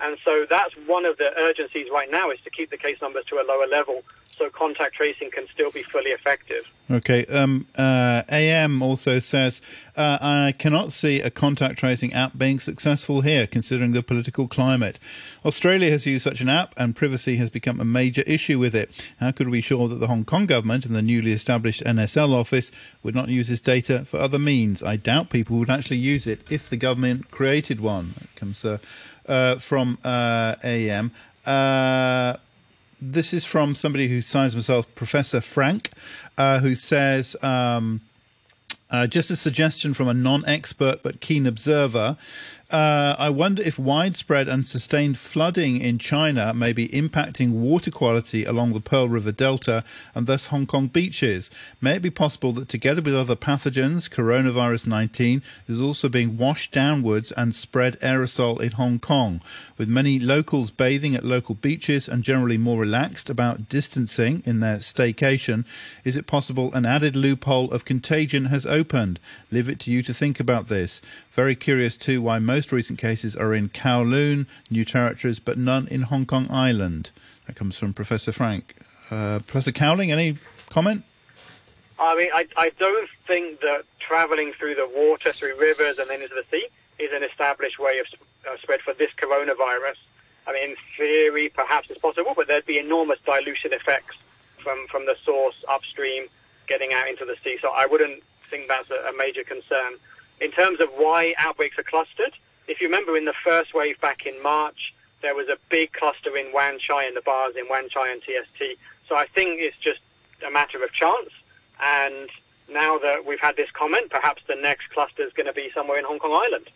And so that's one of the urgencies right now is to keep the case numbers to a lower level so contact tracing can still be fully effective. Okay. Um, uh, AM also says, uh, I cannot see a contact tracing app being successful here, considering the political climate. Australia has used such an app, and privacy has become a major issue with it. How could we be sure that the Hong Kong government and the newly established NSL office would not use this data for other means? I doubt people would actually use it if the government created one. That comes uh, uh, from uh, AM. This is from somebody who signs himself Professor Frank, uh, who says, um, uh, just a suggestion from a non expert but keen observer uh, I wonder if widespread and sustained flooding in China may be impacting water quality along the Pearl River Delta and thus Hong Kong beaches. May it be possible that together with other pathogens, coronavirus 19 is also being washed downwards and spread aerosol in Hong Kong, with many locals bathing at local beaches and generally more relaxed about distancing in their staycation? Is it possible an added loophole of contagion has opened? Leave it to you to think about this. Very curious too why most recent cases are in Kowloon, New Territories, but none in Hong Kong Island. That comes from Professor Frank. Uh, Professor Cowling, any comment? I mean, I, I don't think that travelling through the water, through rivers, and then into the sea is an established way of uh, spread for this coronavirus. I mean, in theory, perhaps it's possible, but there'd be enormous dilution effects from, from the source upstream getting out into the sea. So I wouldn't think that's a, a major concern. In terms of why outbreaks are clustered, if you remember in the first wave back in March, there was a big cluster in Wan Chai and the bars in Wan Chai and TST. So I think it's just a matter of chance. And now that we've had this comment, perhaps the next cluster is going to be somewhere in Hong Kong Island.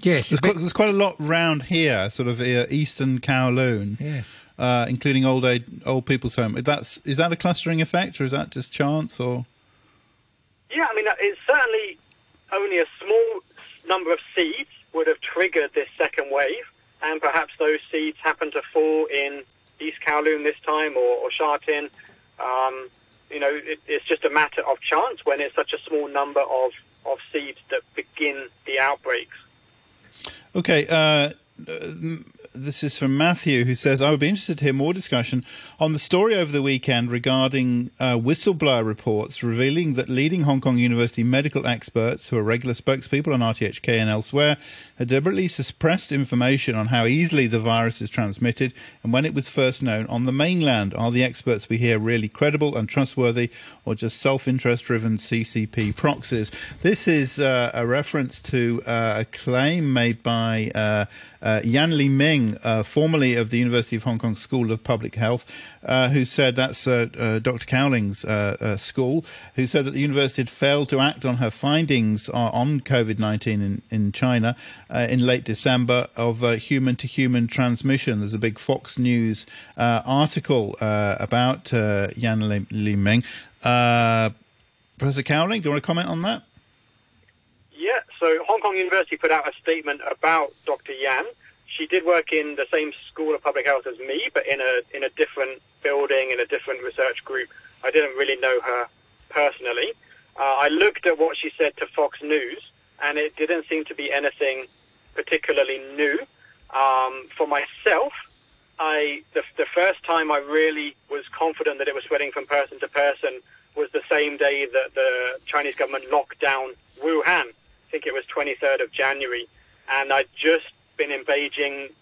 Yes, there's quite, there's quite, a lot round here, sort of uh, eastern Kowloon. Yes, uh, including old age, old people's home. That's is that a clustering effect, or is that just chance, or? Yeah, I mean, it's certainly only a small number of seeds would have triggered this second wave, and perhaps those seeds happen to fall in East Kowloon this time or, or Sha Tin. Um, you know, it, it's just a matter of chance when it's such a small number of, of seeds that begin the outbreaks. Okay, uh, this is from Matthew, who says, I would be interested to hear more discussion on the story over the weekend regarding uh, whistleblower reports revealing that leading Hong Kong University medical experts, who are regular spokespeople on RTHK and elsewhere, had deliberately suppressed information on how easily the virus is transmitted and when it was first known on the mainland. Are the experts we hear really credible and trustworthy, or just self interest driven CCP proxies? This is uh, a reference to uh, a claim made by uh, Yan Limeng, uh, formerly of the University of Hong Kong School of Public Health, uh, who said that's uh, uh, Dr. Cowling's uh, school, who said that the university had failed to act on her findings on COVID 19 in, in China in late December of human to human transmission. There's a big Fox News article about Yan Li, Li Ming. Professor Cowling, do you want to comment on that? Yeah, so Hong Kong University put out a statement about Dr. Yan. She did work in the same school of public health as me, but in a in a different building, in a different research group. I didn't really know her personally. Uh, I looked at what she said to Fox News, and it didn't seem to be anything particularly new. Um, for myself, I the, the first time I really was confident that it was spreading from person to person was the same day that the Chinese government locked down Wuhan think it was 23rd of January, and I'd just been in Beijing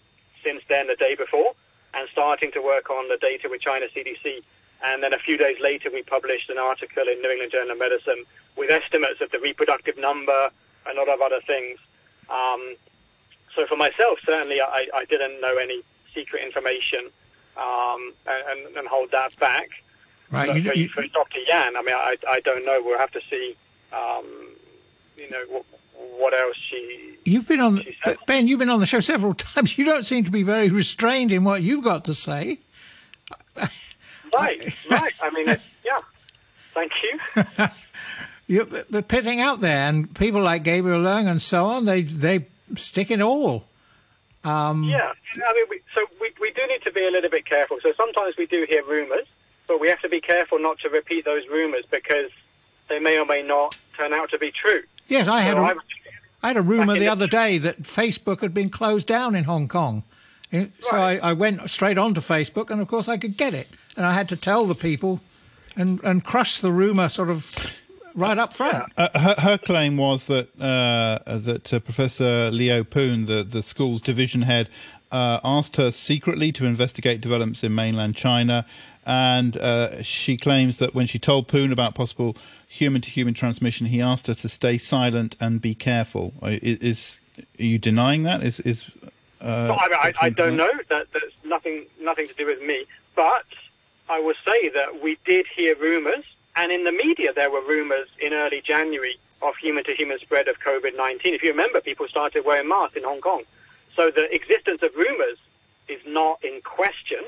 since then, the day before, and starting to work on the data with China CDC. And then a few days later, we published an article in New England Journal of Medicine with estimates of the reproductive number and a lot of other things. Um, so for myself, certainly, I, I, didn't know any secret information um, and, and, hold that back. Right. For, you, for, Dr. Yan, I mean, I, I don't know. We'll have to see, um, you know, what, what else she. You've been on Ben. You've been on the show several times. You don't seem to be very restrained in what you've got to say. Right, right. I mean, yeah. Thank you. you're pitting out there, and people like Gabriel Leung and so on, they they stick it all. Um, yeah, I mean, we, so we, we do need to be a little bit careful. So sometimes we do hear rumours, but we have to be careful not to repeat those rumours because they may or may not turn out to be true. Yes, I had so a, I had a rumour the other day that Facebook had been closed down in Hong Kong. So right. I, I, went straight onto Facebook, and of course I could get it, and I had to tell the people, and and crush the rumor sort of right up front. Uh, her, her, claim was that uh, that uh, Professor Leo Poon, the the school's division head, uh, asked her secretly to investigate developments in mainland China, and uh, she claims that when she told Poon about possible human-to-human transmission, he asked her to stay silent and be careful. Uh, is, is are you denying that? Is is uh, no, I, I, I, don't know. That that's nothing nothing to do with me. But I will say that we did hear rumours, and in the media there were rumours in early January of human-to-human spread of COVID-19. If you remember, people started wearing masks in Hong Kong. So the existence of rumours is not in question.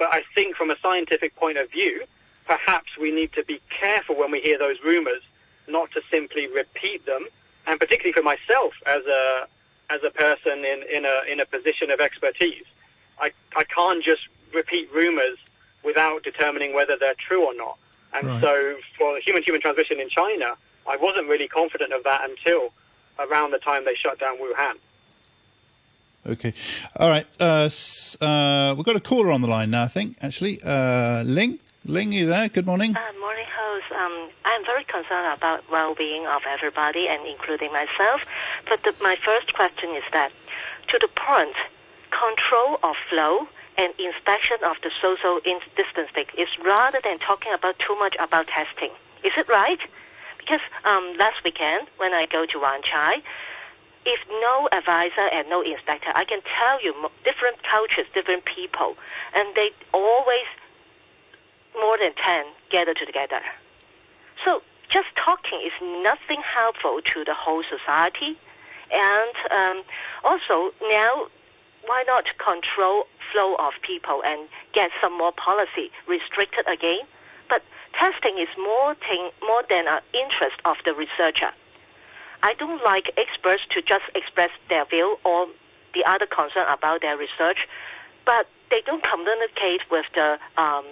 But I think from a scientific point of view, perhaps we need to be careful when we hear those rumours, not to simply repeat them. And particularly for myself as a as a person in, in, a, in a position of expertise. I, I can't just repeat rumors without determining whether they're true or not. And right. so for human-human transmission in China, I wasn't really confident of that until around the time they shut down Wuhan. Okay. All right. Uh, uh, we've got a caller on the line now, I think, actually. Uh, Ling? Ling, you there? Good morning. Uh, morning, host. Um, I'm very concerned about well-being of everybody, and including myself. But the, my first question is that, to the point, control of flow and inspection of the social distancing is rather than talking about too much about testing. Is it right? Because um, last weekend when I go to Wan Chai, if no advisor and no inspector, I can tell you different cultures, different people, and they always more than 10 gather together. So just talking is nothing helpful to the whole society. And um, also now, why not control flow of people and get some more policy restricted again? But testing is more, thing, more than an interest of the researcher. I don't like experts to just express their view or the other concern about their research, but they don't communicate with the um,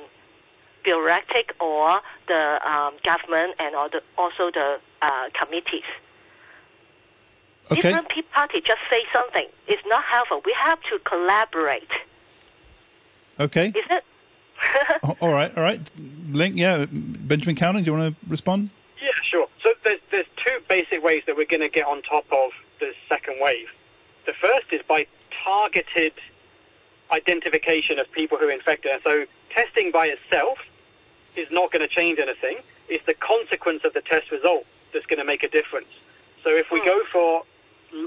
bureaucratic or the um, government and the, also the uh, committees. Okay. Different parties just say something. It's not helpful. We have to collaborate. Okay. Is it? all right, all right. Ling, yeah. Benjamin Cowling, do you want to respond? Yeah, sure. So there's, there's two basic ways that we're going to get on top of the second wave. The first is by targeted identification of people who are infected. So testing by itself is not going to change anything. It's the consequence of the test result that's going to make a difference. So if we hmm. go for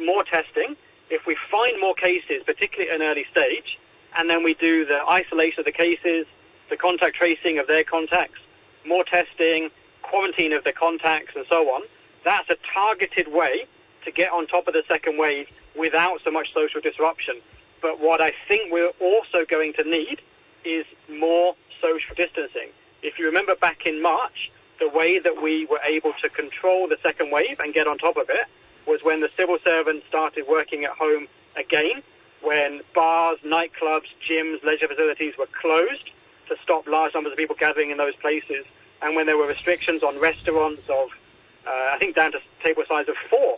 more testing, if we find more cases, particularly at an early stage, and then we do the isolation of the cases, the contact tracing of their contacts, more testing, quarantine of the contacts, and so on, that's a targeted way to get on top of the second wave without so much social disruption. But what I think we're also going to need is more social distancing. If you remember back in March, the way that we were able to control the second wave and get on top of it was when the civil servants started working at home again, when bars, nightclubs, gyms, leisure facilities were closed to stop large numbers of people gathering in those places, and when there were restrictions on restaurants of, uh, I think, down to table size of four,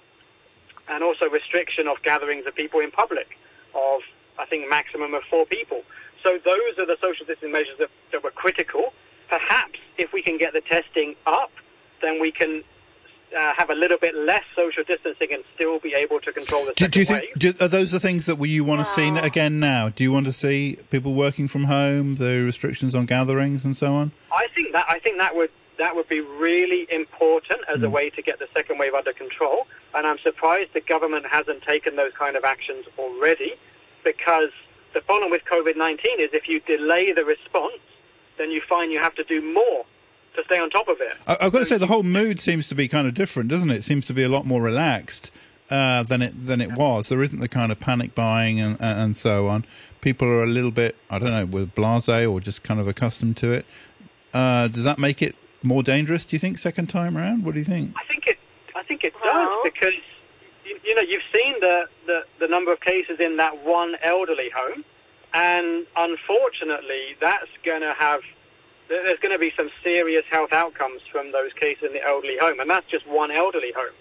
and also restriction of gatherings of people in public of, I think, maximum of four people. So those are the social distancing measures that, that were critical perhaps if we can get the testing up, then we can uh, have a little bit less social distancing and still be able to control the do, do you think do, are those the things that you want to see again now? Do you want to see people working from home, the restrictions on gatherings and so on? I think that I think that would that would be really important as mm. a way to get the second wave under control. And I'm surprised the government hasn't taken those kind of actions already, because the problem with COVID-19 is if you delay the response, then you find you have to do more to stay on top of it. I, have got to say, the whole mood seems to be kind of different, doesn't it? It seems to be a lot more relaxed uh, than it than it yeah. was. There isn't the kind of panic buying and and so on. People are a little bit, I don't know, with blasé or just kind of accustomed to it. Uh, does that make it more dangerous? Do you think second time around? What do you think? I think it. I think it does because you, you know you've seen the, the the number of cases in that one elderly home, and unfortunately, that's going to have there's going to be some serious health outcomes from those cases in the elderly home, and that's just one elderly home.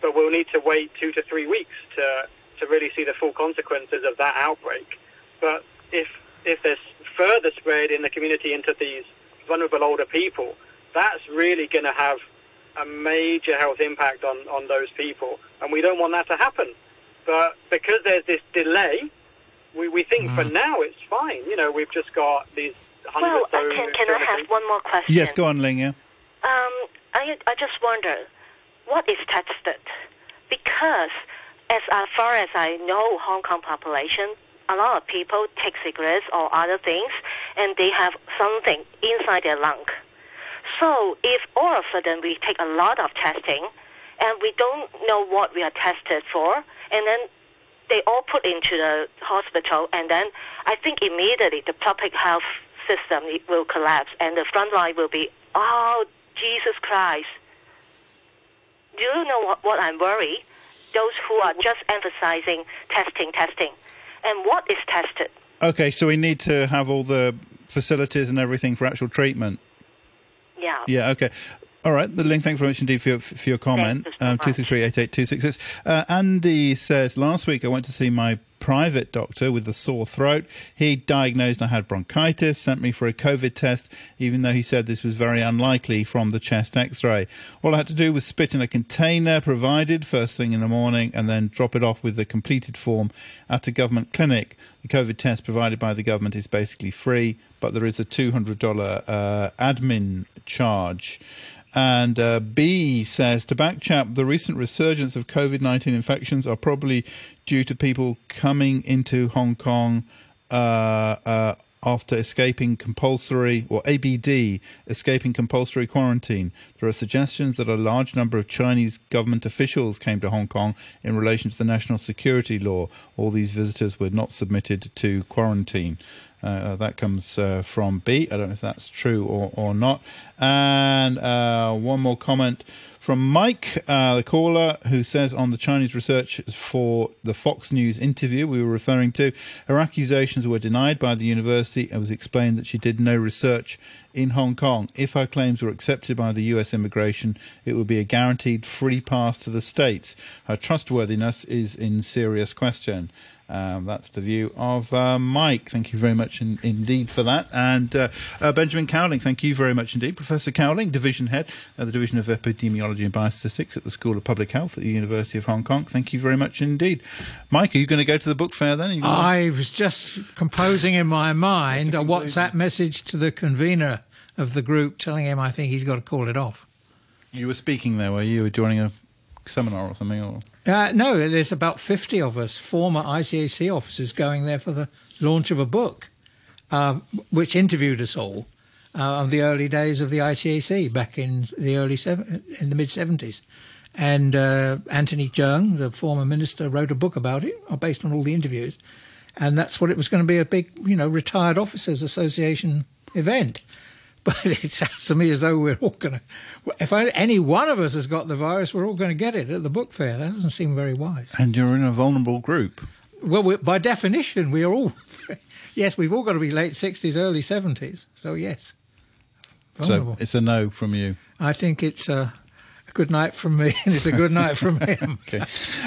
But we'll need to wait two to three weeks to to really see the full consequences of that outbreak. But if if there's further spread in the community into these vulnerable older people, that's really going to have a major health impact on, on those people. And we don't want that to happen. But because there's this delay, we, we think mm. for now it's fine. You know, we've just got these well, uh, can, can I have one more question? Yes, go on, Ling. Yeah. Um, I, I just wonder, what is tested? Because as far as I know, Hong Kong population, a lot of people take cigarettes or other things, and they have something inside their lung. So if all of a sudden we take a lot of testing, and we don't know what we are tested for, and then they all put into the hospital, and then I think immediately the public health system will collapse, and the front line will be, oh, Jesus Christ. Do you know what, what I'm worried? Those who are just emphasizing testing, testing. And what is tested? Okay, so we need to have all the facilities and everything for actual treatment. Yeah. Yeah, okay. All right, the Ling. Thanks very much indeed for your, for your comment. Um, two three three eight eight two six six. Uh, Andy says last week I went to see my private doctor with a sore throat. He diagnosed I had bronchitis, sent me for a COVID test, even though he said this was very unlikely from the chest x ray. All I had to do was spit in a container provided first thing in the morning and then drop it off with the completed form at a government clinic. The COVID test provided by the government is basically free, but there is a $200 uh, admin charge. And uh, B says to Backchat, the recent resurgence of COVID 19 infections are probably due to people coming into Hong Kong uh, uh, after escaping compulsory, or ABD, escaping compulsory quarantine. There are suggestions that a large number of Chinese government officials came to Hong Kong in relation to the national security law. All these visitors were not submitted to quarantine. Uh, that comes uh, from B. I don't know if that's true or, or not. And uh, one more comment from Mike, uh, the caller, who says on the Chinese research for the Fox News interview we were referring to, her accusations were denied by the university. It was explained that she did no research in Hong Kong. If her claims were accepted by the US immigration, it would be a guaranteed free pass to the States. Her trustworthiness is in serious question. Um, that's the view of uh, Mike. Thank you very much in, indeed for that. And uh, uh, Benjamin Cowling, thank you very much indeed. Professor Cowling, Division Head of the Division of Epidemiology and Biostatistics at the School of Public Health at the University of Hong Kong. Thank you very much indeed. Mike, are you going to go to the book fair then? I was just composing in my mind a WhatsApp message to the convener of the group telling him I think he's got to call it off. You were speaking there, were you? You were joining a seminar or something? Or? Uh, no, there's about 50 of us, former ICAC officers, going there for the launch of a book, uh, which interviewed us all uh, on the early days of the ICAC back in the early seven, in the mid 70s. And uh, Anthony Cheung, the former minister, wrote a book about it, uh, based on all the interviews. And that's what it was going to be a big, you know, retired officers association event. But it sounds to me as though we're all going to, if any one of us has got the virus, we're all going to get it at the book fair. That doesn't seem very wise. And you're in a vulnerable group. Well, by definition, we are all, yes, we've all got to be late 60s, early 70s. So, yes. Vulnerable. So it's a no from you. I think it's a good night from me, and it's a good night from him. okay.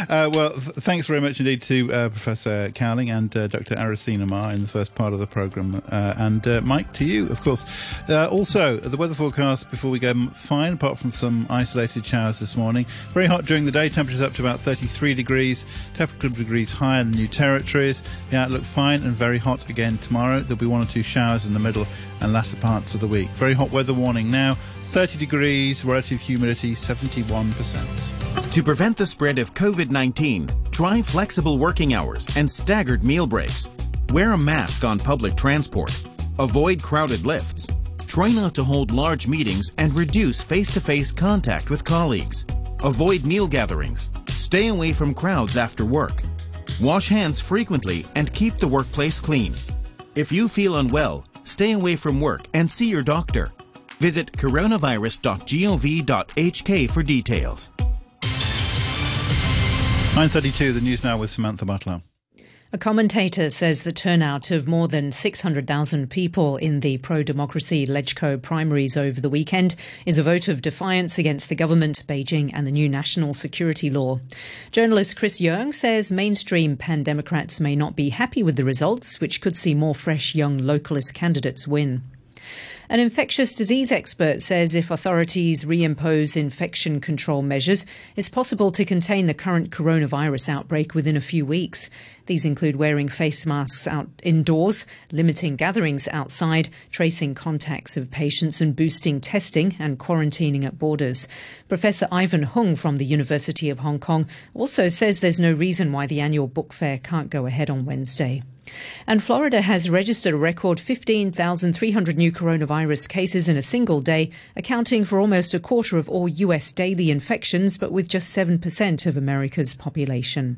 Uh, well, th- thanks very much indeed to uh, Professor Cowling and uh, Dr. Arisina Ma in the first part of the programme. Uh, and uh, Mike, to you, of course. Uh, also, the weather forecast before we go, fine, apart from some isolated showers this morning. Very hot during the day, temperatures up to about 33 degrees, temperature degrees higher than the new territories. The outlook fine and very hot again tomorrow. There'll be one or two showers in the middle and latter parts of the week. Very hot weather warning now. 30 degrees, relative humidity 71%. To prevent the spread of COVID 19, try flexible working hours and staggered meal breaks. Wear a mask on public transport. Avoid crowded lifts. Try not to hold large meetings and reduce face to face contact with colleagues. Avoid meal gatherings. Stay away from crowds after work. Wash hands frequently and keep the workplace clean. If you feel unwell, stay away from work and see your doctor. Visit coronavirus.gov.hk for details. 9.32, the news now with Samantha Butler. A commentator says the turnout of more than 600,000 people in the pro democracy LegCo primaries over the weekend is a vote of defiance against the government, Beijing, and the new national security law. Journalist Chris Yeung says mainstream pan Democrats may not be happy with the results, which could see more fresh young localist candidates win. An infectious disease expert says if authorities reimpose infection control measures, it's possible to contain the current coronavirus outbreak within a few weeks. These include wearing face masks out indoors, limiting gatherings outside, tracing contacts of patients and boosting testing and quarantining at borders. Professor Ivan Hung from the University of Hong Kong also says there's no reason why the annual book fair can't go ahead on Wednesday. And Florida has registered a record 15,300 new coronavirus cases in a single day, accounting for almost a quarter of all US daily infections, but with just 7% of America's population.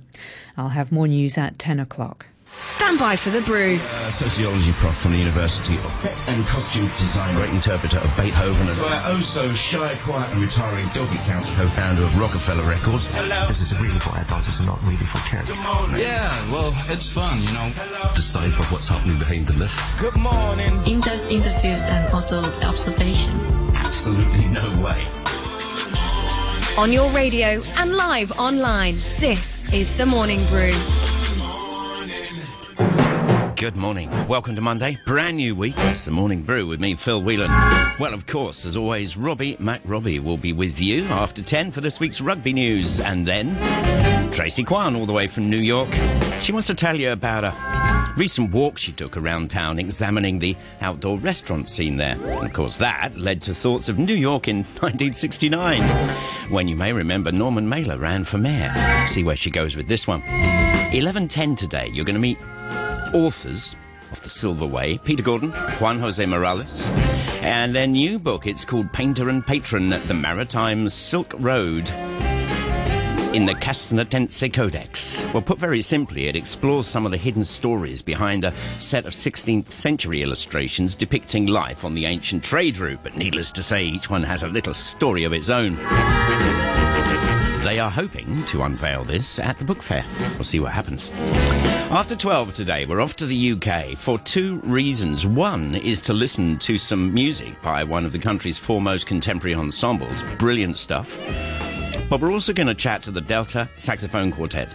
I'll have more news at 10 o'clock. Stand by for the brew. Uh, sociology prof from the university. of Set and costume designer, great interpreter of Beethoven. And by oh so shy, quiet and retiring doggy council co-founder of Rockefeller Records. Hello. This is a really for adults, it's not really for kids. Yeah, well, it's fun, you know. Decipher what's happening behind the myth. Good morning. In-depth interviews and also observations. Absolutely no way. On your radio and live online, this is The Morning Brew. Good morning. Welcome to Monday. Brand new week. It's the morning brew with me, Phil Whelan. Well, of course, as always, Robbie McRobbie will be with you after 10 for this week's rugby news. And then Tracy Kwan, all the way from New York. She wants to tell you about a recent walk she took around town examining the outdoor restaurant scene there. And of course, that led to thoughts of New York in 1969, when you may remember Norman Mailer ran for mayor. See where she goes with this one. 11.10 today, you're going to meet authors of The Silver Way, Peter Gordon, Juan Jose Morales, and their new book, it's called Painter and Patron, The Maritime Silk Road in the Casanatense Codex. Well, put very simply, it explores some of the hidden stories behind a set of 16th century illustrations depicting life on the ancient trade route, but needless to say, each one has a little story of its own. They are hoping to unveil this at the book fair. We'll see what happens. After 12 today, we're off to the UK for two reasons. One is to listen to some music by one of the country's foremost contemporary ensembles. Brilliant stuff. But we're also going to chat to the Delta Saxophone Quartet.